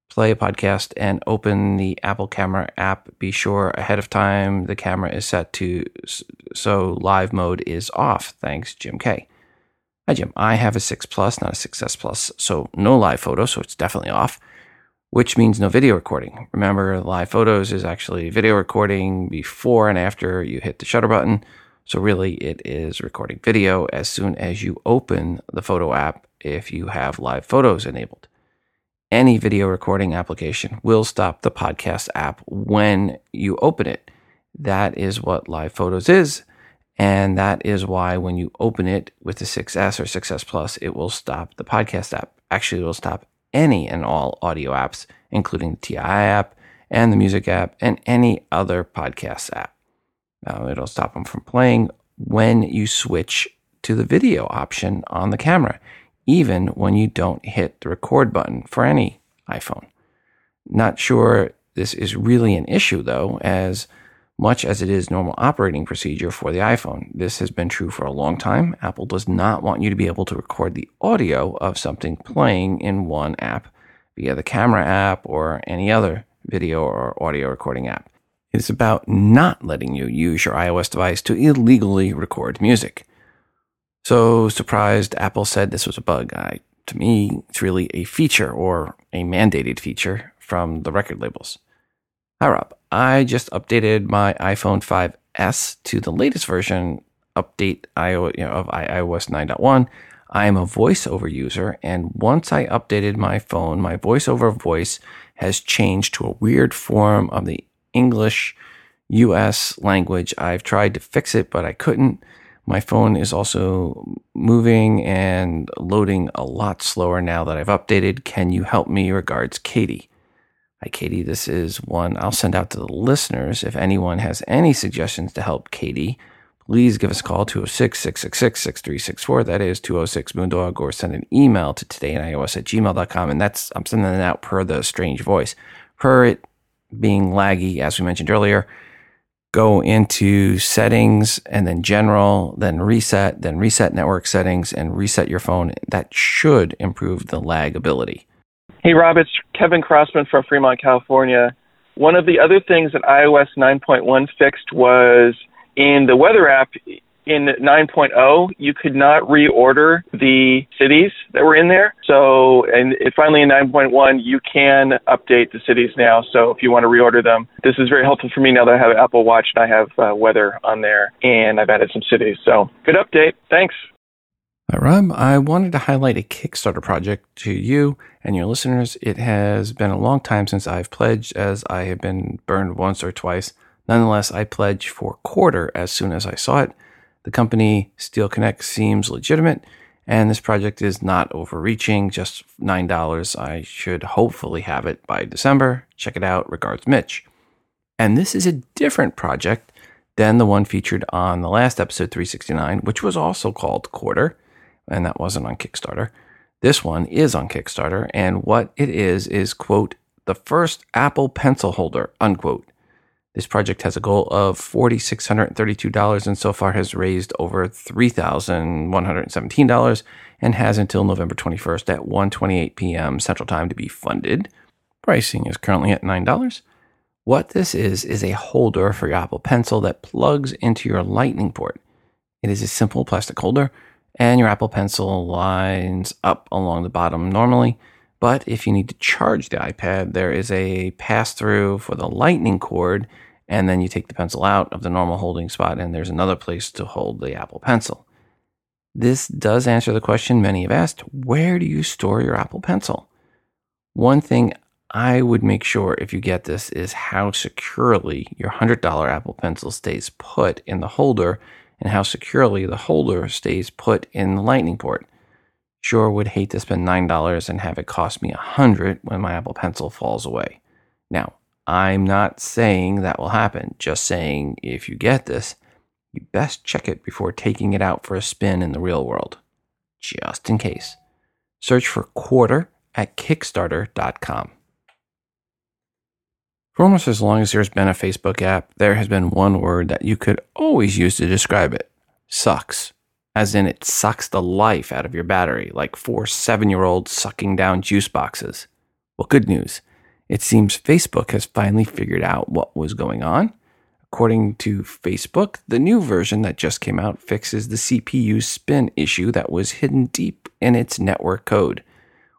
play a podcast, and open the Apple Camera app. Be sure ahead of time the camera is set to so live mode is off. Thanks, Jim K. Hi, Jim. I have a 6 Plus, not a 6S Plus, so no live photo, so it's definitely off, which means no video recording. Remember, live photos is actually video recording before and after you hit the shutter button. So, really, it is recording video as soon as you open the photo app if you have live photos enabled. Any video recording application will stop the podcast app when you open it. That is what live photos is. And that is why when you open it with the 6S or 6S Plus, it will stop the podcast app. Actually, it will stop any and all audio apps, including the TI app and the music app and any other podcast app. Now, it'll stop them from playing when you switch to the video option on the camera, even when you don't hit the record button for any iPhone. Not sure this is really an issue though, as much as it is normal operating procedure for the iPhone. This has been true for a long time. Apple does not want you to be able to record the audio of something playing in one app via the camera app or any other video or audio recording app. It is about not letting you use your iOS device to illegally record music. So surprised Apple said this was a bug. I, to me, it's really a feature or a mandated feature from the record labels. Hi, Rob. I just updated my iPhone 5S to the latest version update know, of iOS 9.1. I am a voiceover user, and once I updated my phone, my voiceover voice has changed to a weird form of the English US language. I've tried to fix it, but I couldn't. My phone is also moving and loading a lot slower now that I've updated. Can you help me? Regards, Katie. Hi, Katie. This is one I'll send out to the listeners. If anyone has any suggestions to help Katie, please give us a call 206 666 6364. That is 206 Moondog, or send an email to todayinios at gmail.com. And that's, I'm sending that out per the strange voice. Per it being laggy, as we mentioned earlier, go into settings and then general, then reset, then reset network settings and reset your phone. That should improve the lag ability. Hey, Rob, it's Kevin Crossman from Fremont, California. One of the other things that iOS 9.1 fixed was in the weather app in 9.0, you could not reorder the cities that were in there. So, and it, finally in 9.1, you can update the cities now. So, if you want to reorder them, this is very helpful for me now that I have Apple Watch and I have uh, weather on there, and I've added some cities. So, good update. Thanks. Hi, Rob. I wanted to highlight a Kickstarter project to you and your listeners. It has been a long time since I've pledged, as I have been burned once or twice. Nonetheless, I pledged for quarter as soon as I saw it. The company Steel Connect seems legitimate, and this project is not overreaching, just $9. I should hopefully have it by December. Check it out. Regards, Mitch. And this is a different project than the one featured on the last episode 369, which was also called Quarter and that wasn't on Kickstarter. This one is on Kickstarter, and what it is is, quote, the first Apple pencil holder, unquote. This project has a goal of $4,632 and so far has raised over $3,117 and has until November 21st at 1:28 p.m. Central Time to be funded. Pricing is currently at $9. What this is is a holder for your Apple Pencil that plugs into your Lightning port. It is a simple plastic holder and your Apple Pencil lines up along the bottom normally. But if you need to charge the iPad, there is a pass through for the lightning cord, and then you take the pencil out of the normal holding spot, and there's another place to hold the Apple Pencil. This does answer the question many have asked where do you store your Apple Pencil? One thing I would make sure if you get this is how securely your $100 Apple Pencil stays put in the holder and how securely the holder stays put in the lightning port. Sure would hate to spend $9 and have it cost me 100 when my Apple Pencil falls away. Now, I'm not saying that will happen, just saying if you get this, you best check it before taking it out for a spin in the real world. Just in case. Search for quarter at kickstarter.com. For almost as long as there's been a Facebook app, there has been one word that you could always use to describe it sucks. As in, it sucks the life out of your battery, like four seven year olds sucking down juice boxes. Well, good news. It seems Facebook has finally figured out what was going on. According to Facebook, the new version that just came out fixes the CPU spin issue that was hidden deep in its network code.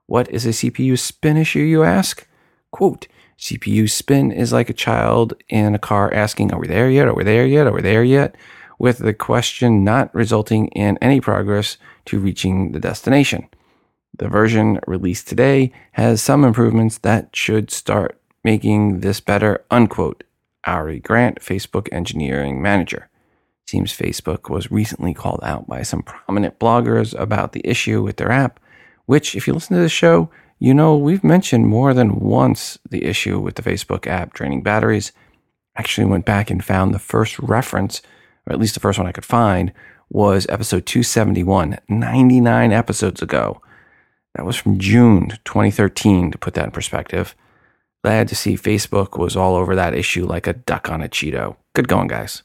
What is a CPU spin issue, you ask? Quote, CPU spin is like a child in a car asking, Are we there yet? Are we there yet? Are we there yet? With the question not resulting in any progress to reaching the destination. The version released today has some improvements that should start making this better, unquote, Ari Grant, Facebook engineering manager. Seems Facebook was recently called out by some prominent bloggers about the issue with their app, which, if you listen to the show, you know we've mentioned more than once the issue with the Facebook app draining batteries. Actually, went back and found the first reference, or at least the first one I could find, was episode 271, 99 episodes ago. That was from June 2013, to put that in perspective. Glad to see Facebook was all over that issue like a duck on a Cheeto. Good going, guys.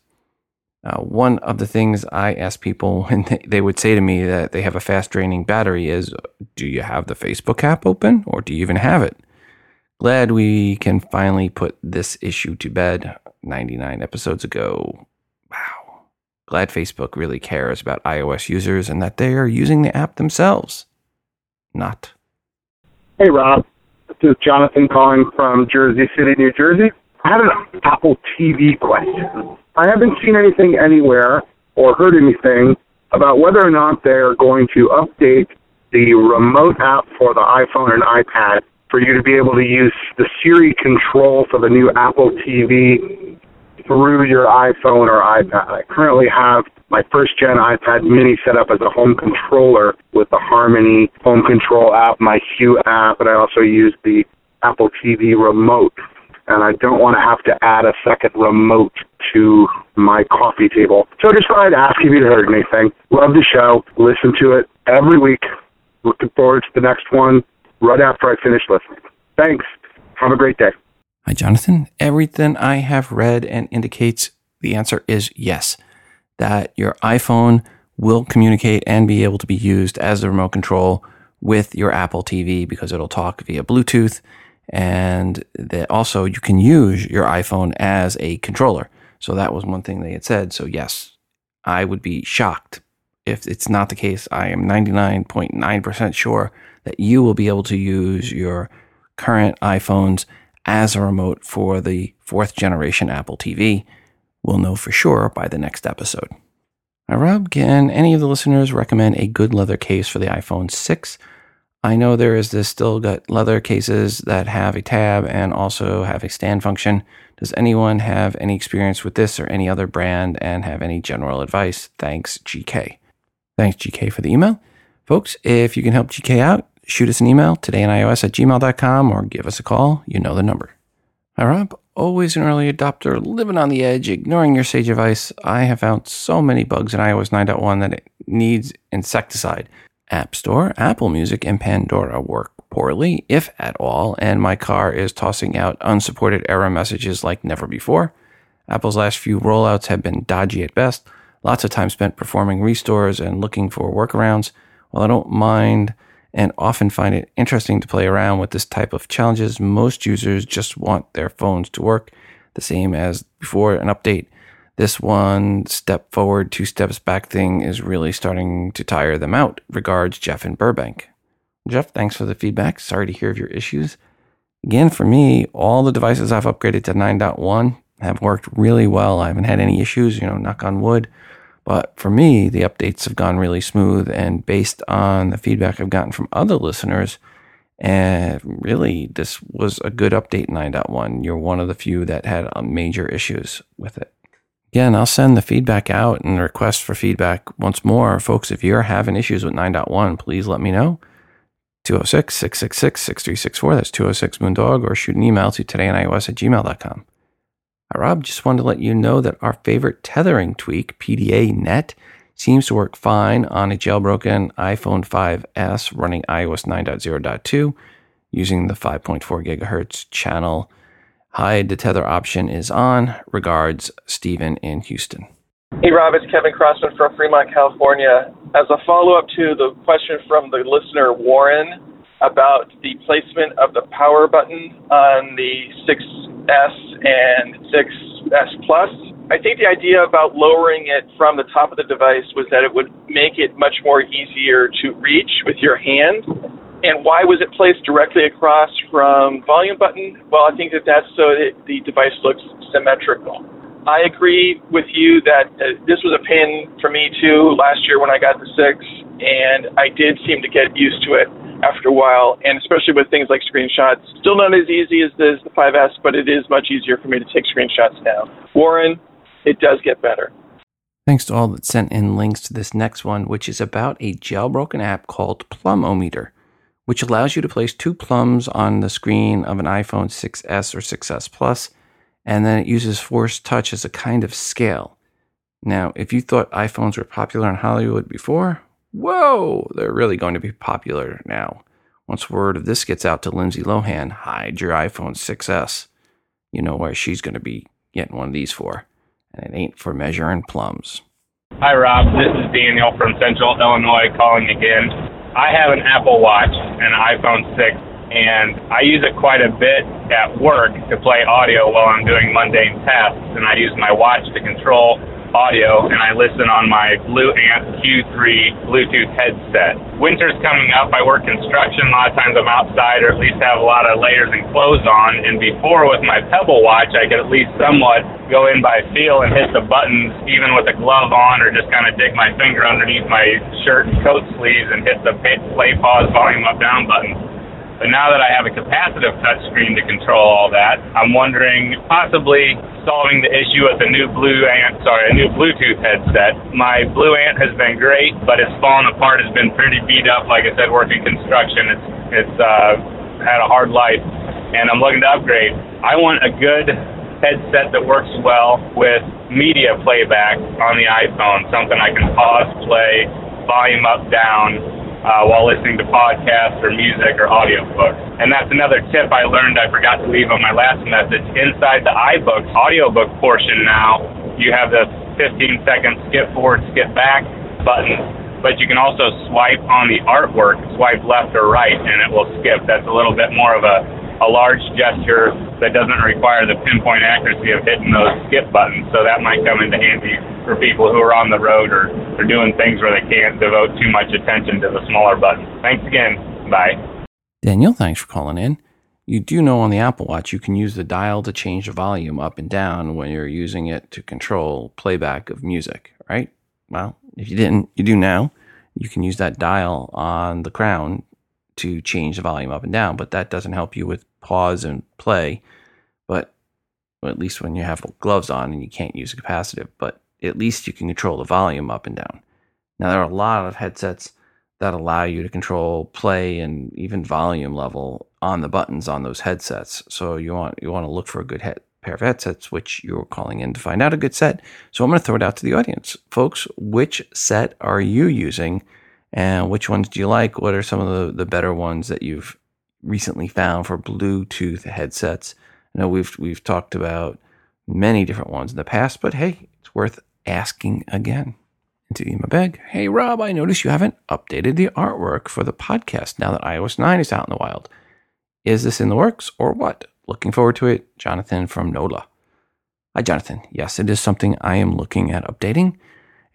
Uh, one of the things I ask people when they, they would say to me that they have a fast draining battery is Do you have the Facebook app open or do you even have it? Glad we can finally put this issue to bed 99 episodes ago. Glad Facebook really cares about iOS users and that they are using the app themselves. Not. Hey, Rob. This is Jonathan calling from Jersey City, New Jersey. I had an Apple TV question. I haven't seen anything anywhere or heard anything about whether or not they're going to update the remote app for the iPhone and iPad for you to be able to use the Siri control for the new Apple TV through your iPhone or iPad. I currently have my first gen iPad mini set up as a home controller with the Harmony home control app, my Hue app, and I also use the Apple TV remote. And I don't want to have to add a second remote to my coffee table. So I just thought I'd ask if you'd heard anything. Love the show. Listen to it every week. Looking forward to the next one right after I finish listening. Thanks. Have a great day. Hi, Jonathan. Everything I have read and indicates the answer is yes that your iPhone will communicate and be able to be used as the remote control with your Apple TV because it'll talk via Bluetooth. And that also you can use your iPhone as a controller. So that was one thing they had said. So, yes, I would be shocked if it's not the case. I am 99.9% sure that you will be able to use your current iPhones as a remote for the fourth generation Apple TV. We'll know for sure by the next episode. Now, Rob, can any of the listeners recommend a good leather case for the iPhone 6? I know there is this Stilgut leather cases that have a tab and also have a stand function. Does anyone have any experience with this or any other brand and have any general advice? Thanks, GK. Thanks, GK, for the email. Folks, if you can help GK out, shoot us an email, todayinios at gmail.com, or give us a call. You know the number. Hi, Rob always an early adopter, living on the edge, ignoring your sage advice, I have found so many bugs in iOS 9.1 that it needs insecticide. App Store, Apple Music, and Pandora work poorly, if at all, and my car is tossing out unsupported error messages like never before. Apple's last few rollouts have been dodgy at best, lots of time spent performing restores and looking for workarounds. While I don't mind and often find it interesting to play around with this type of challenges, most users just want their phones to work the same as before an update. This one step forward, two steps back thing is really starting to tire them out. Regards, Jeff in Burbank. Jeff, thanks for the feedback. Sorry to hear of your issues. Again, for me, all the devices I've upgraded to 9.1 have worked really well. I haven't had any issues, you know, knock on wood. But for me, the updates have gone really smooth. And based on the feedback I've gotten from other listeners, and really, this was a good update 9.1. You're one of the few that had uh, major issues with it. Again, I'll send the feedback out and request for feedback once more. Folks, if you're having issues with 9.1, please let me know. 206 666 6364. That's 206 Moondog, or shoot an email to todayinios at gmail.com. Hi, Rob. Just wanted to let you know that our favorite tethering tweak, PDA Net, seems to work fine on a jailbroken iPhone 5S running iOS 9.0.2 using the 5.4 gigahertz channel. Hide the tether option is on. Regards, Stephen in Houston. Hey, Rob, it's Kevin Crossman from Fremont, California. As a follow up to the question from the listener, Warren, about the placement of the power button on the 6S and 6S Plus. I think the idea about lowering it from the top of the device was that it would make it much more easier to reach with your hand. And why was it placed directly across from volume button? Well, I think that that's so that the device looks symmetrical. I agree with you that uh, this was a pain for me too last year when I got the 6, and I did seem to get used to it after a while, and especially with things like screenshots. Still not as easy as the, the 5S, but it is much easier for me to take screenshots now. Warren, it does get better. Thanks to all that sent in links to this next one, which is about a jailbroken app called Plum-O-Meter, which allows you to place two plums on the screen of an iPhone 6S or 6S Plus, and then it uses Force Touch as a kind of scale. Now, if you thought iPhones were popular in Hollywood before, whoa, they're really going to be popular now. Once word of this gets out to Lindsay Lohan, hide your iPhone 6S. You know where she's going to be getting one of these for. And it ain't for measuring plums. Hi, Rob. This is Daniel from Central Illinois calling again. I have an Apple Watch and an iPhone 6, and I use it quite a bit at work to play audio while I'm doing mundane tasks, and I use my watch to control audio and I listen on my Blue Ant Q3 Bluetooth headset. Winter's coming up. I work construction. A lot of times I'm outside or at least have a lot of layers and clothes on. And before with my Pebble watch, I could at least somewhat go in by feel and hit the buttons even with a glove on or just kind of dig my finger underneath my shirt and coat sleeves and hit the play, pause, volume up, down button. But now that I have a capacitive touchscreen to control all that, I'm wondering possibly solving the issue with a new Blue Ant, sorry, a new Bluetooth headset. My Blue Ant has been great, but it's fallen apart. It's been pretty beat up. Like I said, working construction, it's it's uh, had a hard life, and I'm looking to upgrade. I want a good headset that works well with media playback on the iPhone, something I can pause, play, volume up, down, uh, while listening to podcasts or music or audiobooks. And that's another tip I learned I forgot to leave on my last message. Inside the iBooks audiobook portion now, you have the 15 second skip forward, skip back button, but you can also swipe on the artwork, swipe left or right, and it will skip. That's a little bit more of a a large gesture that doesn't require the pinpoint accuracy of hitting those skip buttons. So that might come into handy for people who are on the road or, or doing things where they can't devote too much attention to the smaller buttons. Thanks again. Bye. Daniel, thanks for calling in. You do know on the Apple Watch you can use the dial to change the volume up and down when you're using it to control playback of music, right? Well, if you didn't, you do now. You can use that dial on the crown to change the volume up and down, but that doesn't help you with pause and play. But well, at least when you have gloves on and you can't use a capacitive, but at least you can control the volume up and down. Now, there are a lot of headsets that allow you to control play and even volume level on the buttons on those headsets. So you want you want to look for a good head, pair of headsets, which you're calling in to find out a good set. So I'm going to throw it out to the audience, folks. Which set are you using? And which ones do you like? What are some of the, the better ones that you've recently found for Bluetooth headsets? I know we've we've talked about many different ones in the past, but hey, it's worth asking again. To Ema Beg, hey Rob, I notice you haven't updated the artwork for the podcast now that iOS 9 is out in the wild. Is this in the works or what? Looking forward to it. Jonathan from NOLA. Hi, Jonathan. Yes, it is something I am looking at updating.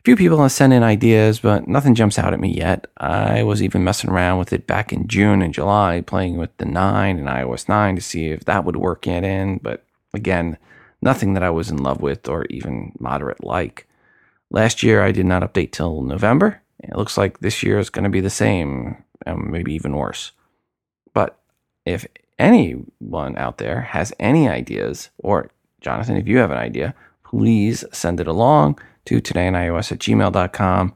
A few people have sent in ideas, but nothing jumps out at me yet. I was even messing around with it back in June and July, playing with the 9 and iOS 9 to see if that would work it in, but again, nothing that I was in love with or even moderate like. Last year, I did not update till November. It looks like this year is going to be the same, and maybe even worse. But if anyone out there has any ideas, or Jonathan, if you have an idea, please send it along to todayios at gmail.com.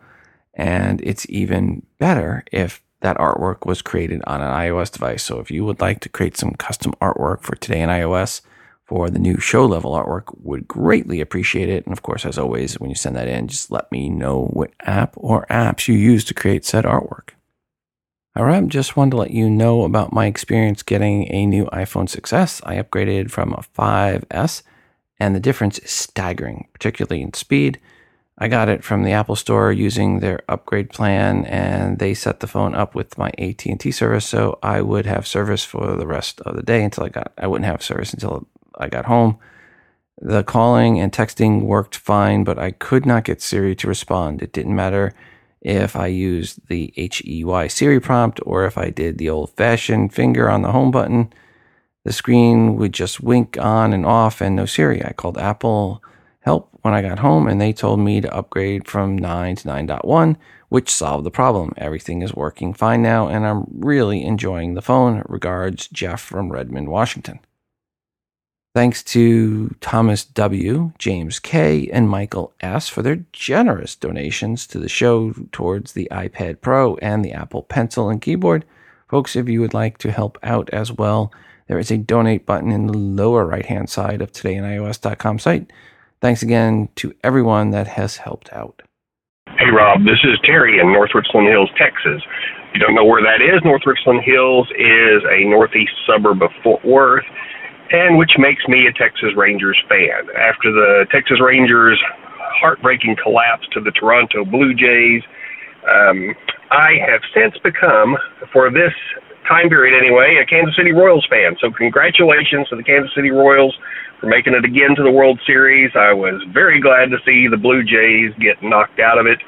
And it's even better if that artwork was created on an iOS device. So if you would like to create some custom artwork for Today in iOS for the new show level artwork, would greatly appreciate it. And of course, as always, when you send that in, just let me know what app or apps you use to create said artwork. All right, just wanted to let you know about my experience getting a new iPhone 6s. I upgraded from a 5S, and the difference is staggering, particularly in speed. I got it from the Apple Store using their upgrade plan, and they set the phone up with my AT and T service, so I would have service for the rest of the day until I got. I wouldn't have service until I got home. The calling and texting worked fine, but I could not get Siri to respond. It didn't matter if I used the HEY Siri prompt or if I did the old fashioned finger on the home button. The screen would just wink on and off and no Siri. I called Apple help when I got home and they told me to upgrade from 9 to 9.1, which solved the problem. Everything is working fine now and I'm really enjoying the phone. Regards, Jeff from Redmond, Washington. Thanks to Thomas W., James K., and Michael S. for their generous donations to the show towards the iPad Pro and the Apple Pencil and keyboard. Folks, if you would like to help out as well, there is a donate button in the lower right hand side of todayinios.com site. Thanks again to everyone that has helped out. Hey, Rob, this is Terry in North Richland Hills, Texas. If you don't know where that is, North Richland Hills is a northeast suburb of Fort Worth, and which makes me a Texas Rangers fan. After the Texas Rangers' heartbreaking collapse to the Toronto Blue Jays, um, I have since become, for this time period anyway, a Kansas City Royals fan. So, congratulations to the Kansas City Royals for making it again to the World Series. I was very glad to see the Blue Jays get knocked out of it.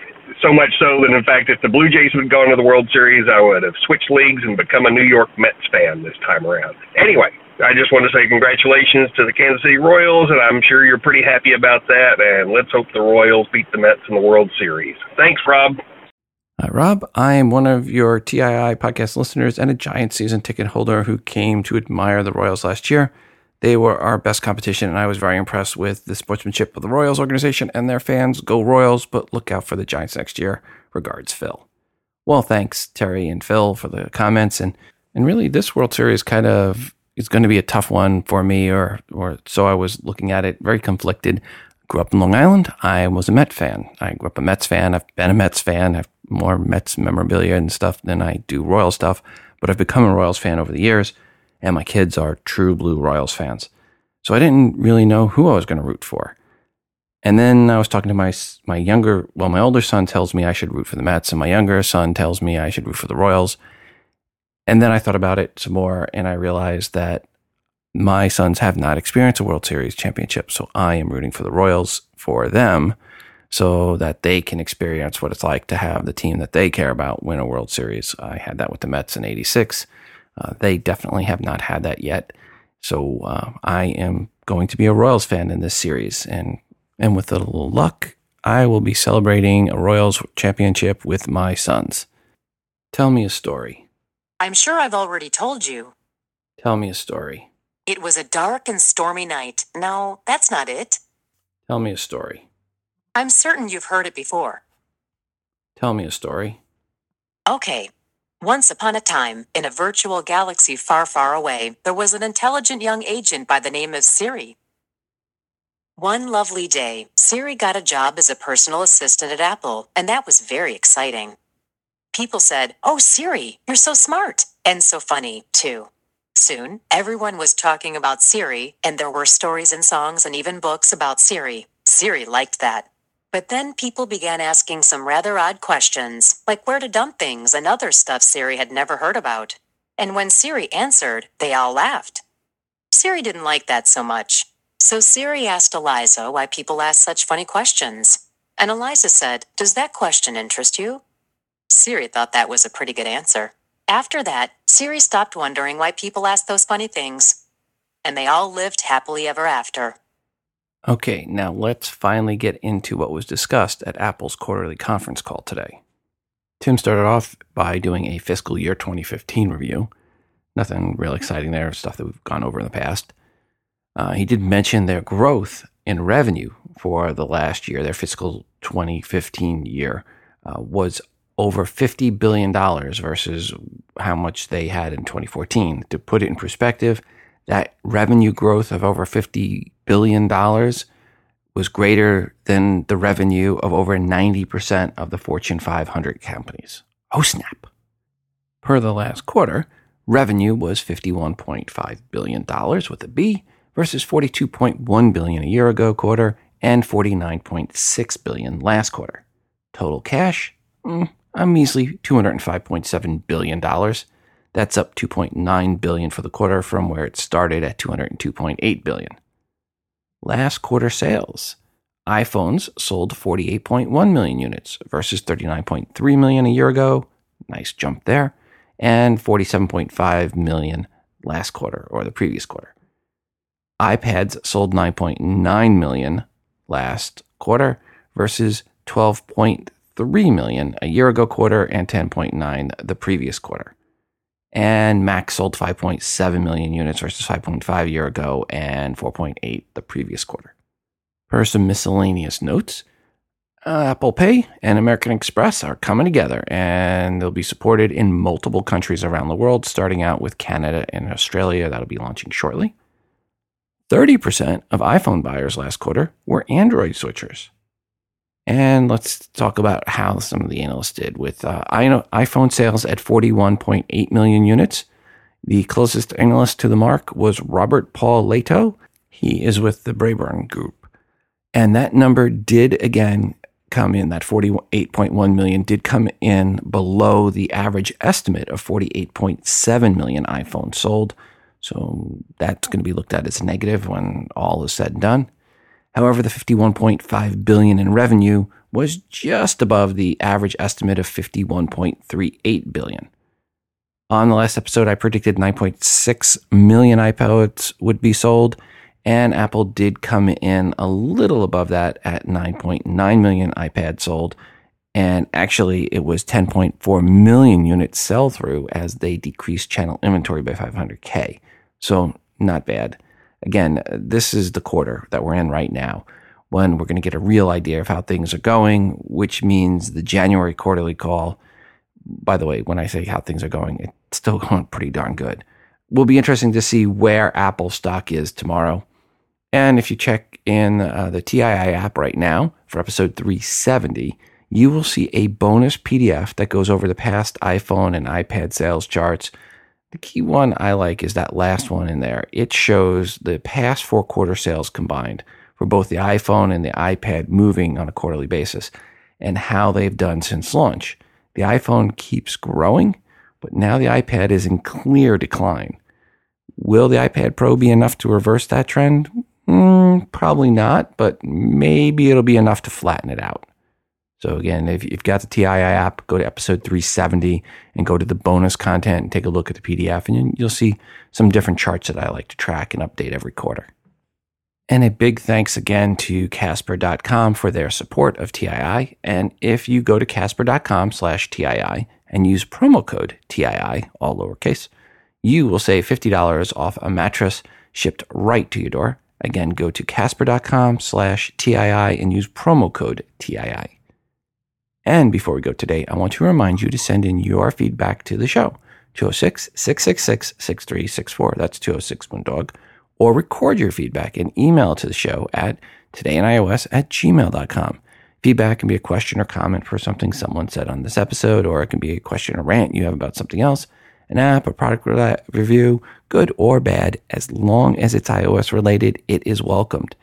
So much so that, in fact, if the Blue Jays had gone to the World Series, I would have switched leagues and become a New York Mets fan this time around. Anyway, I just want to say congratulations to the Kansas City Royals, and I'm sure you're pretty happy about that. And let's hope the Royals beat the Mets in the World Series. Thanks, Rob. Hi, Rob. I am one of your TII podcast listeners and a giant season ticket holder who came to admire the Royals last year. They were our best competition, and I was very impressed with the sportsmanship of the Royals organization and their fans. Go Royals, but look out for the Giants next year. Regards, Phil. Well, thanks, Terry and Phil, for the comments. And, and really, this World Series kind of is going to be a tough one for me, or, or so I was looking at it, very conflicted. Grew up in Long Island. I was a Met fan. I grew up a Mets fan. I've been a Mets fan. I have more Mets memorabilia and stuff than I do Royal stuff, but I've become a Royals fan over the years and my kids are true blue Royals fans. So I didn't really know who I was going to root for. And then I was talking to my my younger, well, my older son tells me I should root for the Mets, and my younger son tells me I should root for the Royals. And then I thought about it some more, and I realized that my sons have not experienced a World Series championship, so I am rooting for the Royals for them, so that they can experience what it's like to have the team that they care about win a World Series. I had that with the Mets in '86. Uh, they definitely have not had that yet. So uh, I am going to be a Royals fan in this series, and and with a little luck, I will be celebrating a Royals championship with my sons. Tell me a story. I'm sure I've already told you. Tell me a story. It was a dark and stormy night. No, that's not it. Tell me a story. I'm certain you've heard it before. Tell me a story. Okay, once upon a time, in a virtual galaxy far, far away, there was an intelligent young agent by the name of Siri. One lovely day, Siri got a job as a personal assistant at Apple, and that was very exciting. People said, Oh, Siri, you're so smart, and so funny, too. Soon, everyone was talking about Siri, and there were stories and songs and even books about Siri. Siri liked that. But then people began asking some rather odd questions, like where to dump things and other stuff Siri had never heard about. And when Siri answered, they all laughed. Siri didn't like that so much. So Siri asked Eliza why people ask such funny questions. And Eliza said, Does that question interest you? Siri thought that was a pretty good answer. After that, Siri stopped wondering why people asked those funny things. And they all lived happily ever after. Okay, now let's finally get into what was discussed at Apple's quarterly conference call today. Tim started off by doing a fiscal year 2015 review. Nothing real exciting there, stuff that we've gone over in the past. Uh, he did mention their growth in revenue for the last year, their fiscal 2015 year, uh, was over $50 billion versus how much they had in 2014. To put it in perspective, that revenue growth of over $50 billion dollars was greater than the revenue of over 90% of the Fortune 500 companies. Oh, snap. Per the last quarter, revenue was $51.5 billion with a B versus 42.1 billion a year ago quarter and 49.6 billion last quarter. Total cash, hmm, a measly $205.7 billion. That's up 2.9 billion for the quarter from where it started at 202.8 billion. Last quarter sales. iPhones sold 48.1 million units versus 39.3 million a year ago. Nice jump there. And 47.5 million last quarter or the previous quarter. iPads sold 9.9 million last quarter versus 12.3 million a year ago quarter and 10.9 the previous quarter. And Mac sold 5.7 million units versus 5.5 a year ago and 4.8 the previous quarter. Per some miscellaneous notes, uh, Apple Pay and American Express are coming together and they'll be supported in multiple countries around the world, starting out with Canada and Australia. That'll be launching shortly. 30% of iPhone buyers last quarter were Android switchers. And let's talk about how some of the analysts did with uh, iPhone sales at 41.8 million units. The closest analyst to the mark was Robert Paul Leto. He is with the Braeburn Group. And that number did again come in, that 48.1 million did come in below the average estimate of 48.7 million iPhones sold. So that's going to be looked at as negative when all is said and done. However, the 51.5 billion in revenue was just above the average estimate of 51.38 billion. On the last episode, I predicted 9.6 million iPods would be sold, and Apple did come in a little above that at 9.9 million iPads sold. And actually, it was 10.4 million units sell through as they decreased channel inventory by 500K. So, not bad. Again, this is the quarter that we're in right now when we're going to get a real idea of how things are going, which means the January quarterly call. By the way, when I say how things are going, it's still going pretty darn good. Will be interesting to see where Apple stock is tomorrow. And if you check in uh, the TII app right now for episode 370, you will see a bonus PDF that goes over the past iPhone and iPad sales charts the key one I like is that last one in there. It shows the past four quarter sales combined for both the iPhone and the iPad moving on a quarterly basis and how they've done since launch. The iPhone keeps growing, but now the iPad is in clear decline. Will the iPad Pro be enough to reverse that trend? Mm, probably not, but maybe it'll be enough to flatten it out. So again, if you've got the TII app, go to episode 370 and go to the bonus content and take a look at the PDF and you'll see some different charts that I like to track and update every quarter. And a big thanks again to Casper.com for their support of TII. And if you go to Casper.com slash TII and use promo code TII, all lowercase, you will save $50 off a mattress shipped right to your door. Again, go to Casper.com slash TII and use promo code TII. And before we go today, I want to remind you to send in your feedback to the show. 206 666 6364. That's 206 Moondog. Or record your feedback and email to the show at todayinios at gmail.com. Feedback can be a question or comment for something someone said on this episode, or it can be a question or rant you have about something else, an app, a product review, good or bad, as long as it's iOS related, it is welcomed.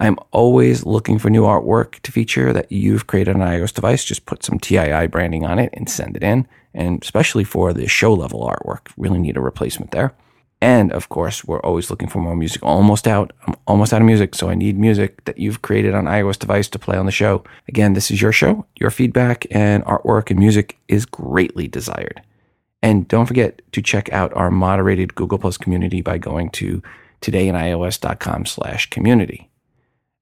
I'm always looking for new artwork to feature that you've created on iOS device. Just put some TII branding on it and send it in. And especially for the show level artwork, really need a replacement there. And of course, we're always looking for more music. Almost out. I'm almost out of music, so I need music that you've created on iOS device to play on the show. Again, this is your show. Your feedback and artwork and music is greatly desired. And don't forget to check out our moderated Google Plus community by going to todayinios.com slash community.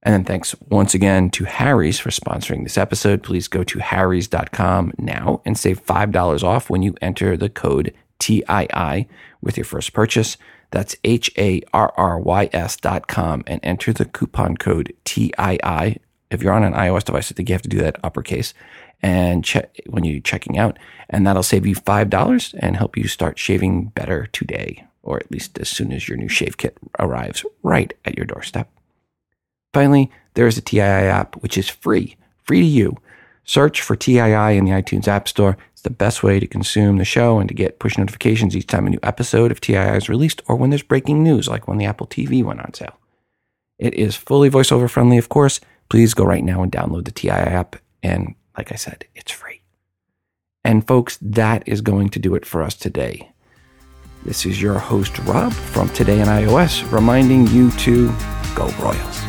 And then thanks once again to Harry's for sponsoring this episode. Please go to harrys.com now and save $5 off when you enter the code TII with your first purchase. That's H A R R Y S dot com and enter the coupon code TII. If you're on an iOS device, I think you have to do that uppercase and check when you're checking out, and that'll save you $5 and help you start shaving better today, or at least as soon as your new shave kit arrives right at your doorstep. Finally, there is a TII app, which is free, free to you. Search for TII in the iTunes App Store. It's the best way to consume the show and to get push notifications each time a new episode of TII is released or when there's breaking news, like when the Apple TV went on sale. It is fully voiceover friendly, of course. Please go right now and download the TII app. And like I said, it's free. And folks, that is going to do it for us today. This is your host, Rob, from Today in iOS, reminding you to go Royals.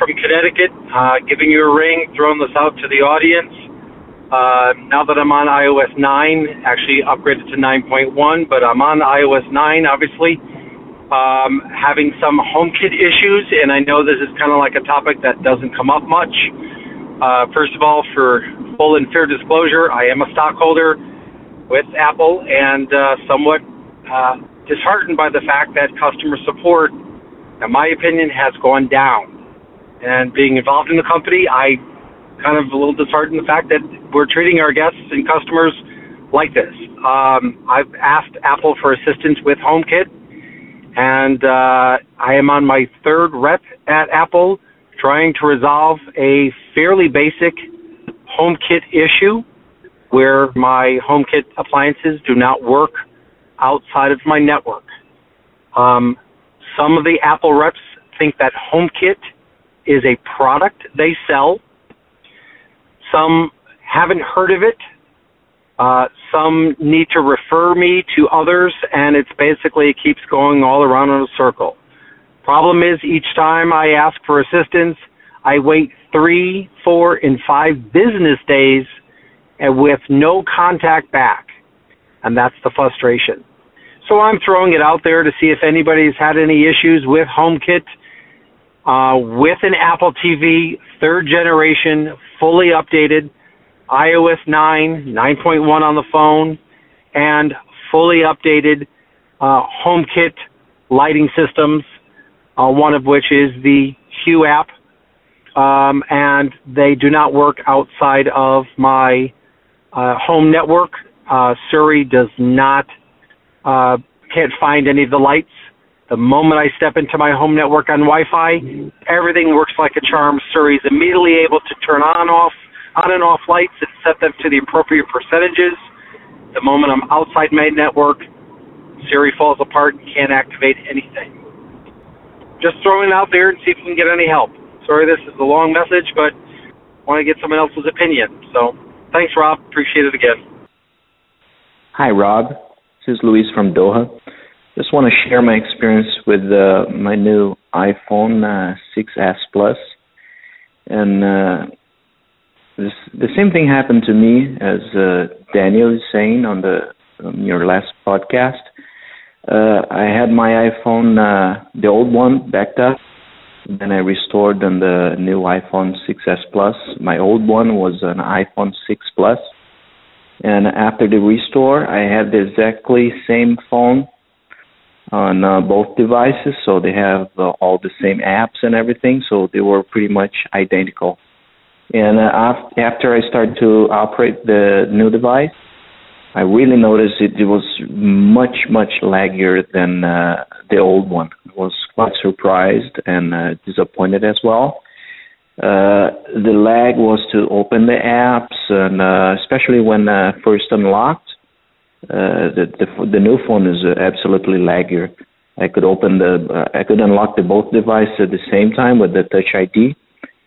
From Connecticut, uh, giving you a ring, throwing this out to the audience. Uh, now that I'm on iOS 9, actually upgraded to 9.1, but I'm on iOS 9, obviously, um, having some HomeKit issues, and I know this is kind of like a topic that doesn't come up much. Uh, first of all, for full and fair disclosure, I am a stockholder with Apple and uh, somewhat uh, disheartened by the fact that customer support, in my opinion, has gone down. And being involved in the company, I kind of a little disheartened the fact that we're treating our guests and customers like this. Um, I've asked Apple for assistance with HomeKit, and uh, I am on my third rep at Apple trying to resolve a fairly basic HomeKit issue where my HomeKit appliances do not work outside of my network. Um, some of the Apple reps think that HomeKit is a product they sell. Some haven't heard of it. Uh, some need to refer me to others, and it's basically it keeps going all around in a circle. Problem is, each time I ask for assistance, I wait three, four, and five business days and with no contact back. And that's the frustration. So I'm throwing it out there to see if anybody's had any issues with HomeKit, uh, with an Apple TV, third generation, fully updated, iOS 9, 9.1 on the phone, and fully updated uh, HomeKit lighting systems, uh, one of which is the Hue app, um, and they do not work outside of my uh, home network. Uh, Siri does not uh, can't find any of the lights. The moment I step into my home network on Wi-Fi, everything works like a charm. Siri's immediately able to turn on off on and off lights and set them to the appropriate percentages. The moment I'm outside my network, Siri falls apart and can't activate anything. Just throwing it out there and see if we can get any help. Sorry, this is a long message, but I want to get someone else's opinion. So thanks, Rob. Appreciate it again. Hi, Rob. This is Luis from Doha. Just want to share my experience with uh, my new iPhone uh, 6s Plus, and uh, this, the same thing happened to me as uh, Daniel is saying on the um, your last podcast. Uh, I had my iPhone, uh, the old one, backed up. Then I restored on the new iPhone 6s Plus. My old one was an iPhone 6 Plus and after the restore, I had the exactly same phone on uh, both devices, so they have uh, all the same apps and everything, so they were pretty much identical. And uh, after I started to operate the new device, I really noticed it, it was much, much laggier than uh, the old one. I was quite surprised and uh, disappointed as well. Uh, the lag was to open the apps, and uh, especially when uh, first unlocked, the, the the new phone is uh, absolutely laggier. I could open the uh, I could unlock the both devices at the same time with the Touch ID,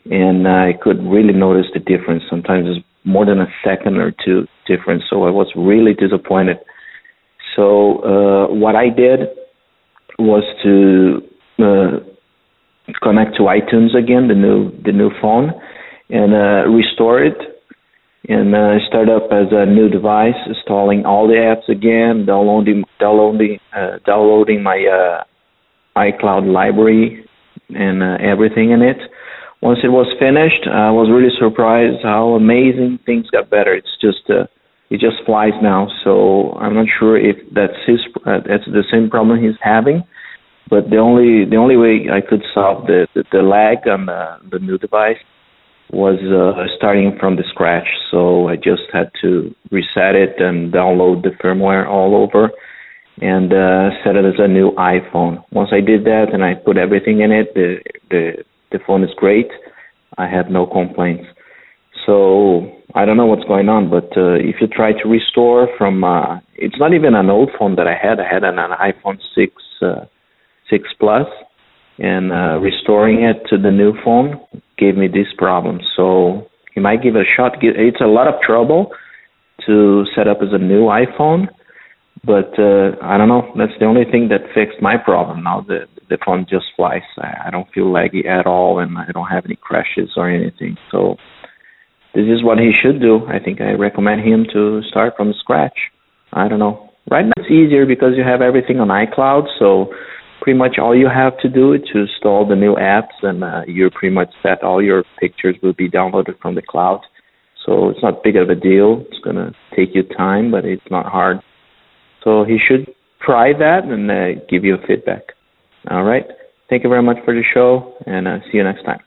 and I could really notice the difference. Sometimes it's more than a second or two difference. So I was really disappointed. So uh, what I did was to uh, connect to iTunes again, the new the new phone, and uh, restore it, and uh, start up as a new device, installing all the apps again, downloading downloading uh, downloading my uh, iCloud library and uh, everything in it. Once it was finished, I was really surprised how amazing things got better. It's just uh, it just flies now. So I'm not sure if that's his uh, that's the same problem he's having but the only the only way I could solve the the, the lag on the, the new device was uh, starting from the scratch. So I just had to reset it and download the firmware all over and uh, set it as a new iPhone. Once I did that and I put everything in it, the the the phone is great. I have no complaints. So I don't know what's going on, but uh, if you try to restore from, uh, it's not even an old phone that I had. I had an, an iPhone 6 uh, 6 Plus, and uh, restoring it to the new phone gave me this problem. So you might give it a shot. It's a lot of trouble to set up as a new iPhone, but uh, I don't know. That's the only thing that fixed my problem. Now the the phone just flies. I, I don't feel laggy at all, and I don't have any crashes or anything. So this is what he should do. I think I recommend him to start from scratch. I don't know. Right now it's easier because you have everything on iCloud, so pretty much all you have to do is to install the new apps, and uh, you're pretty much set. All your pictures will be downloaded from the cloud, so it's not big of a deal. It's gonna take you time, but it's not hard. So he should try that and uh, give you feedback. All right. Thank you very much for the show, and uh, see you next time.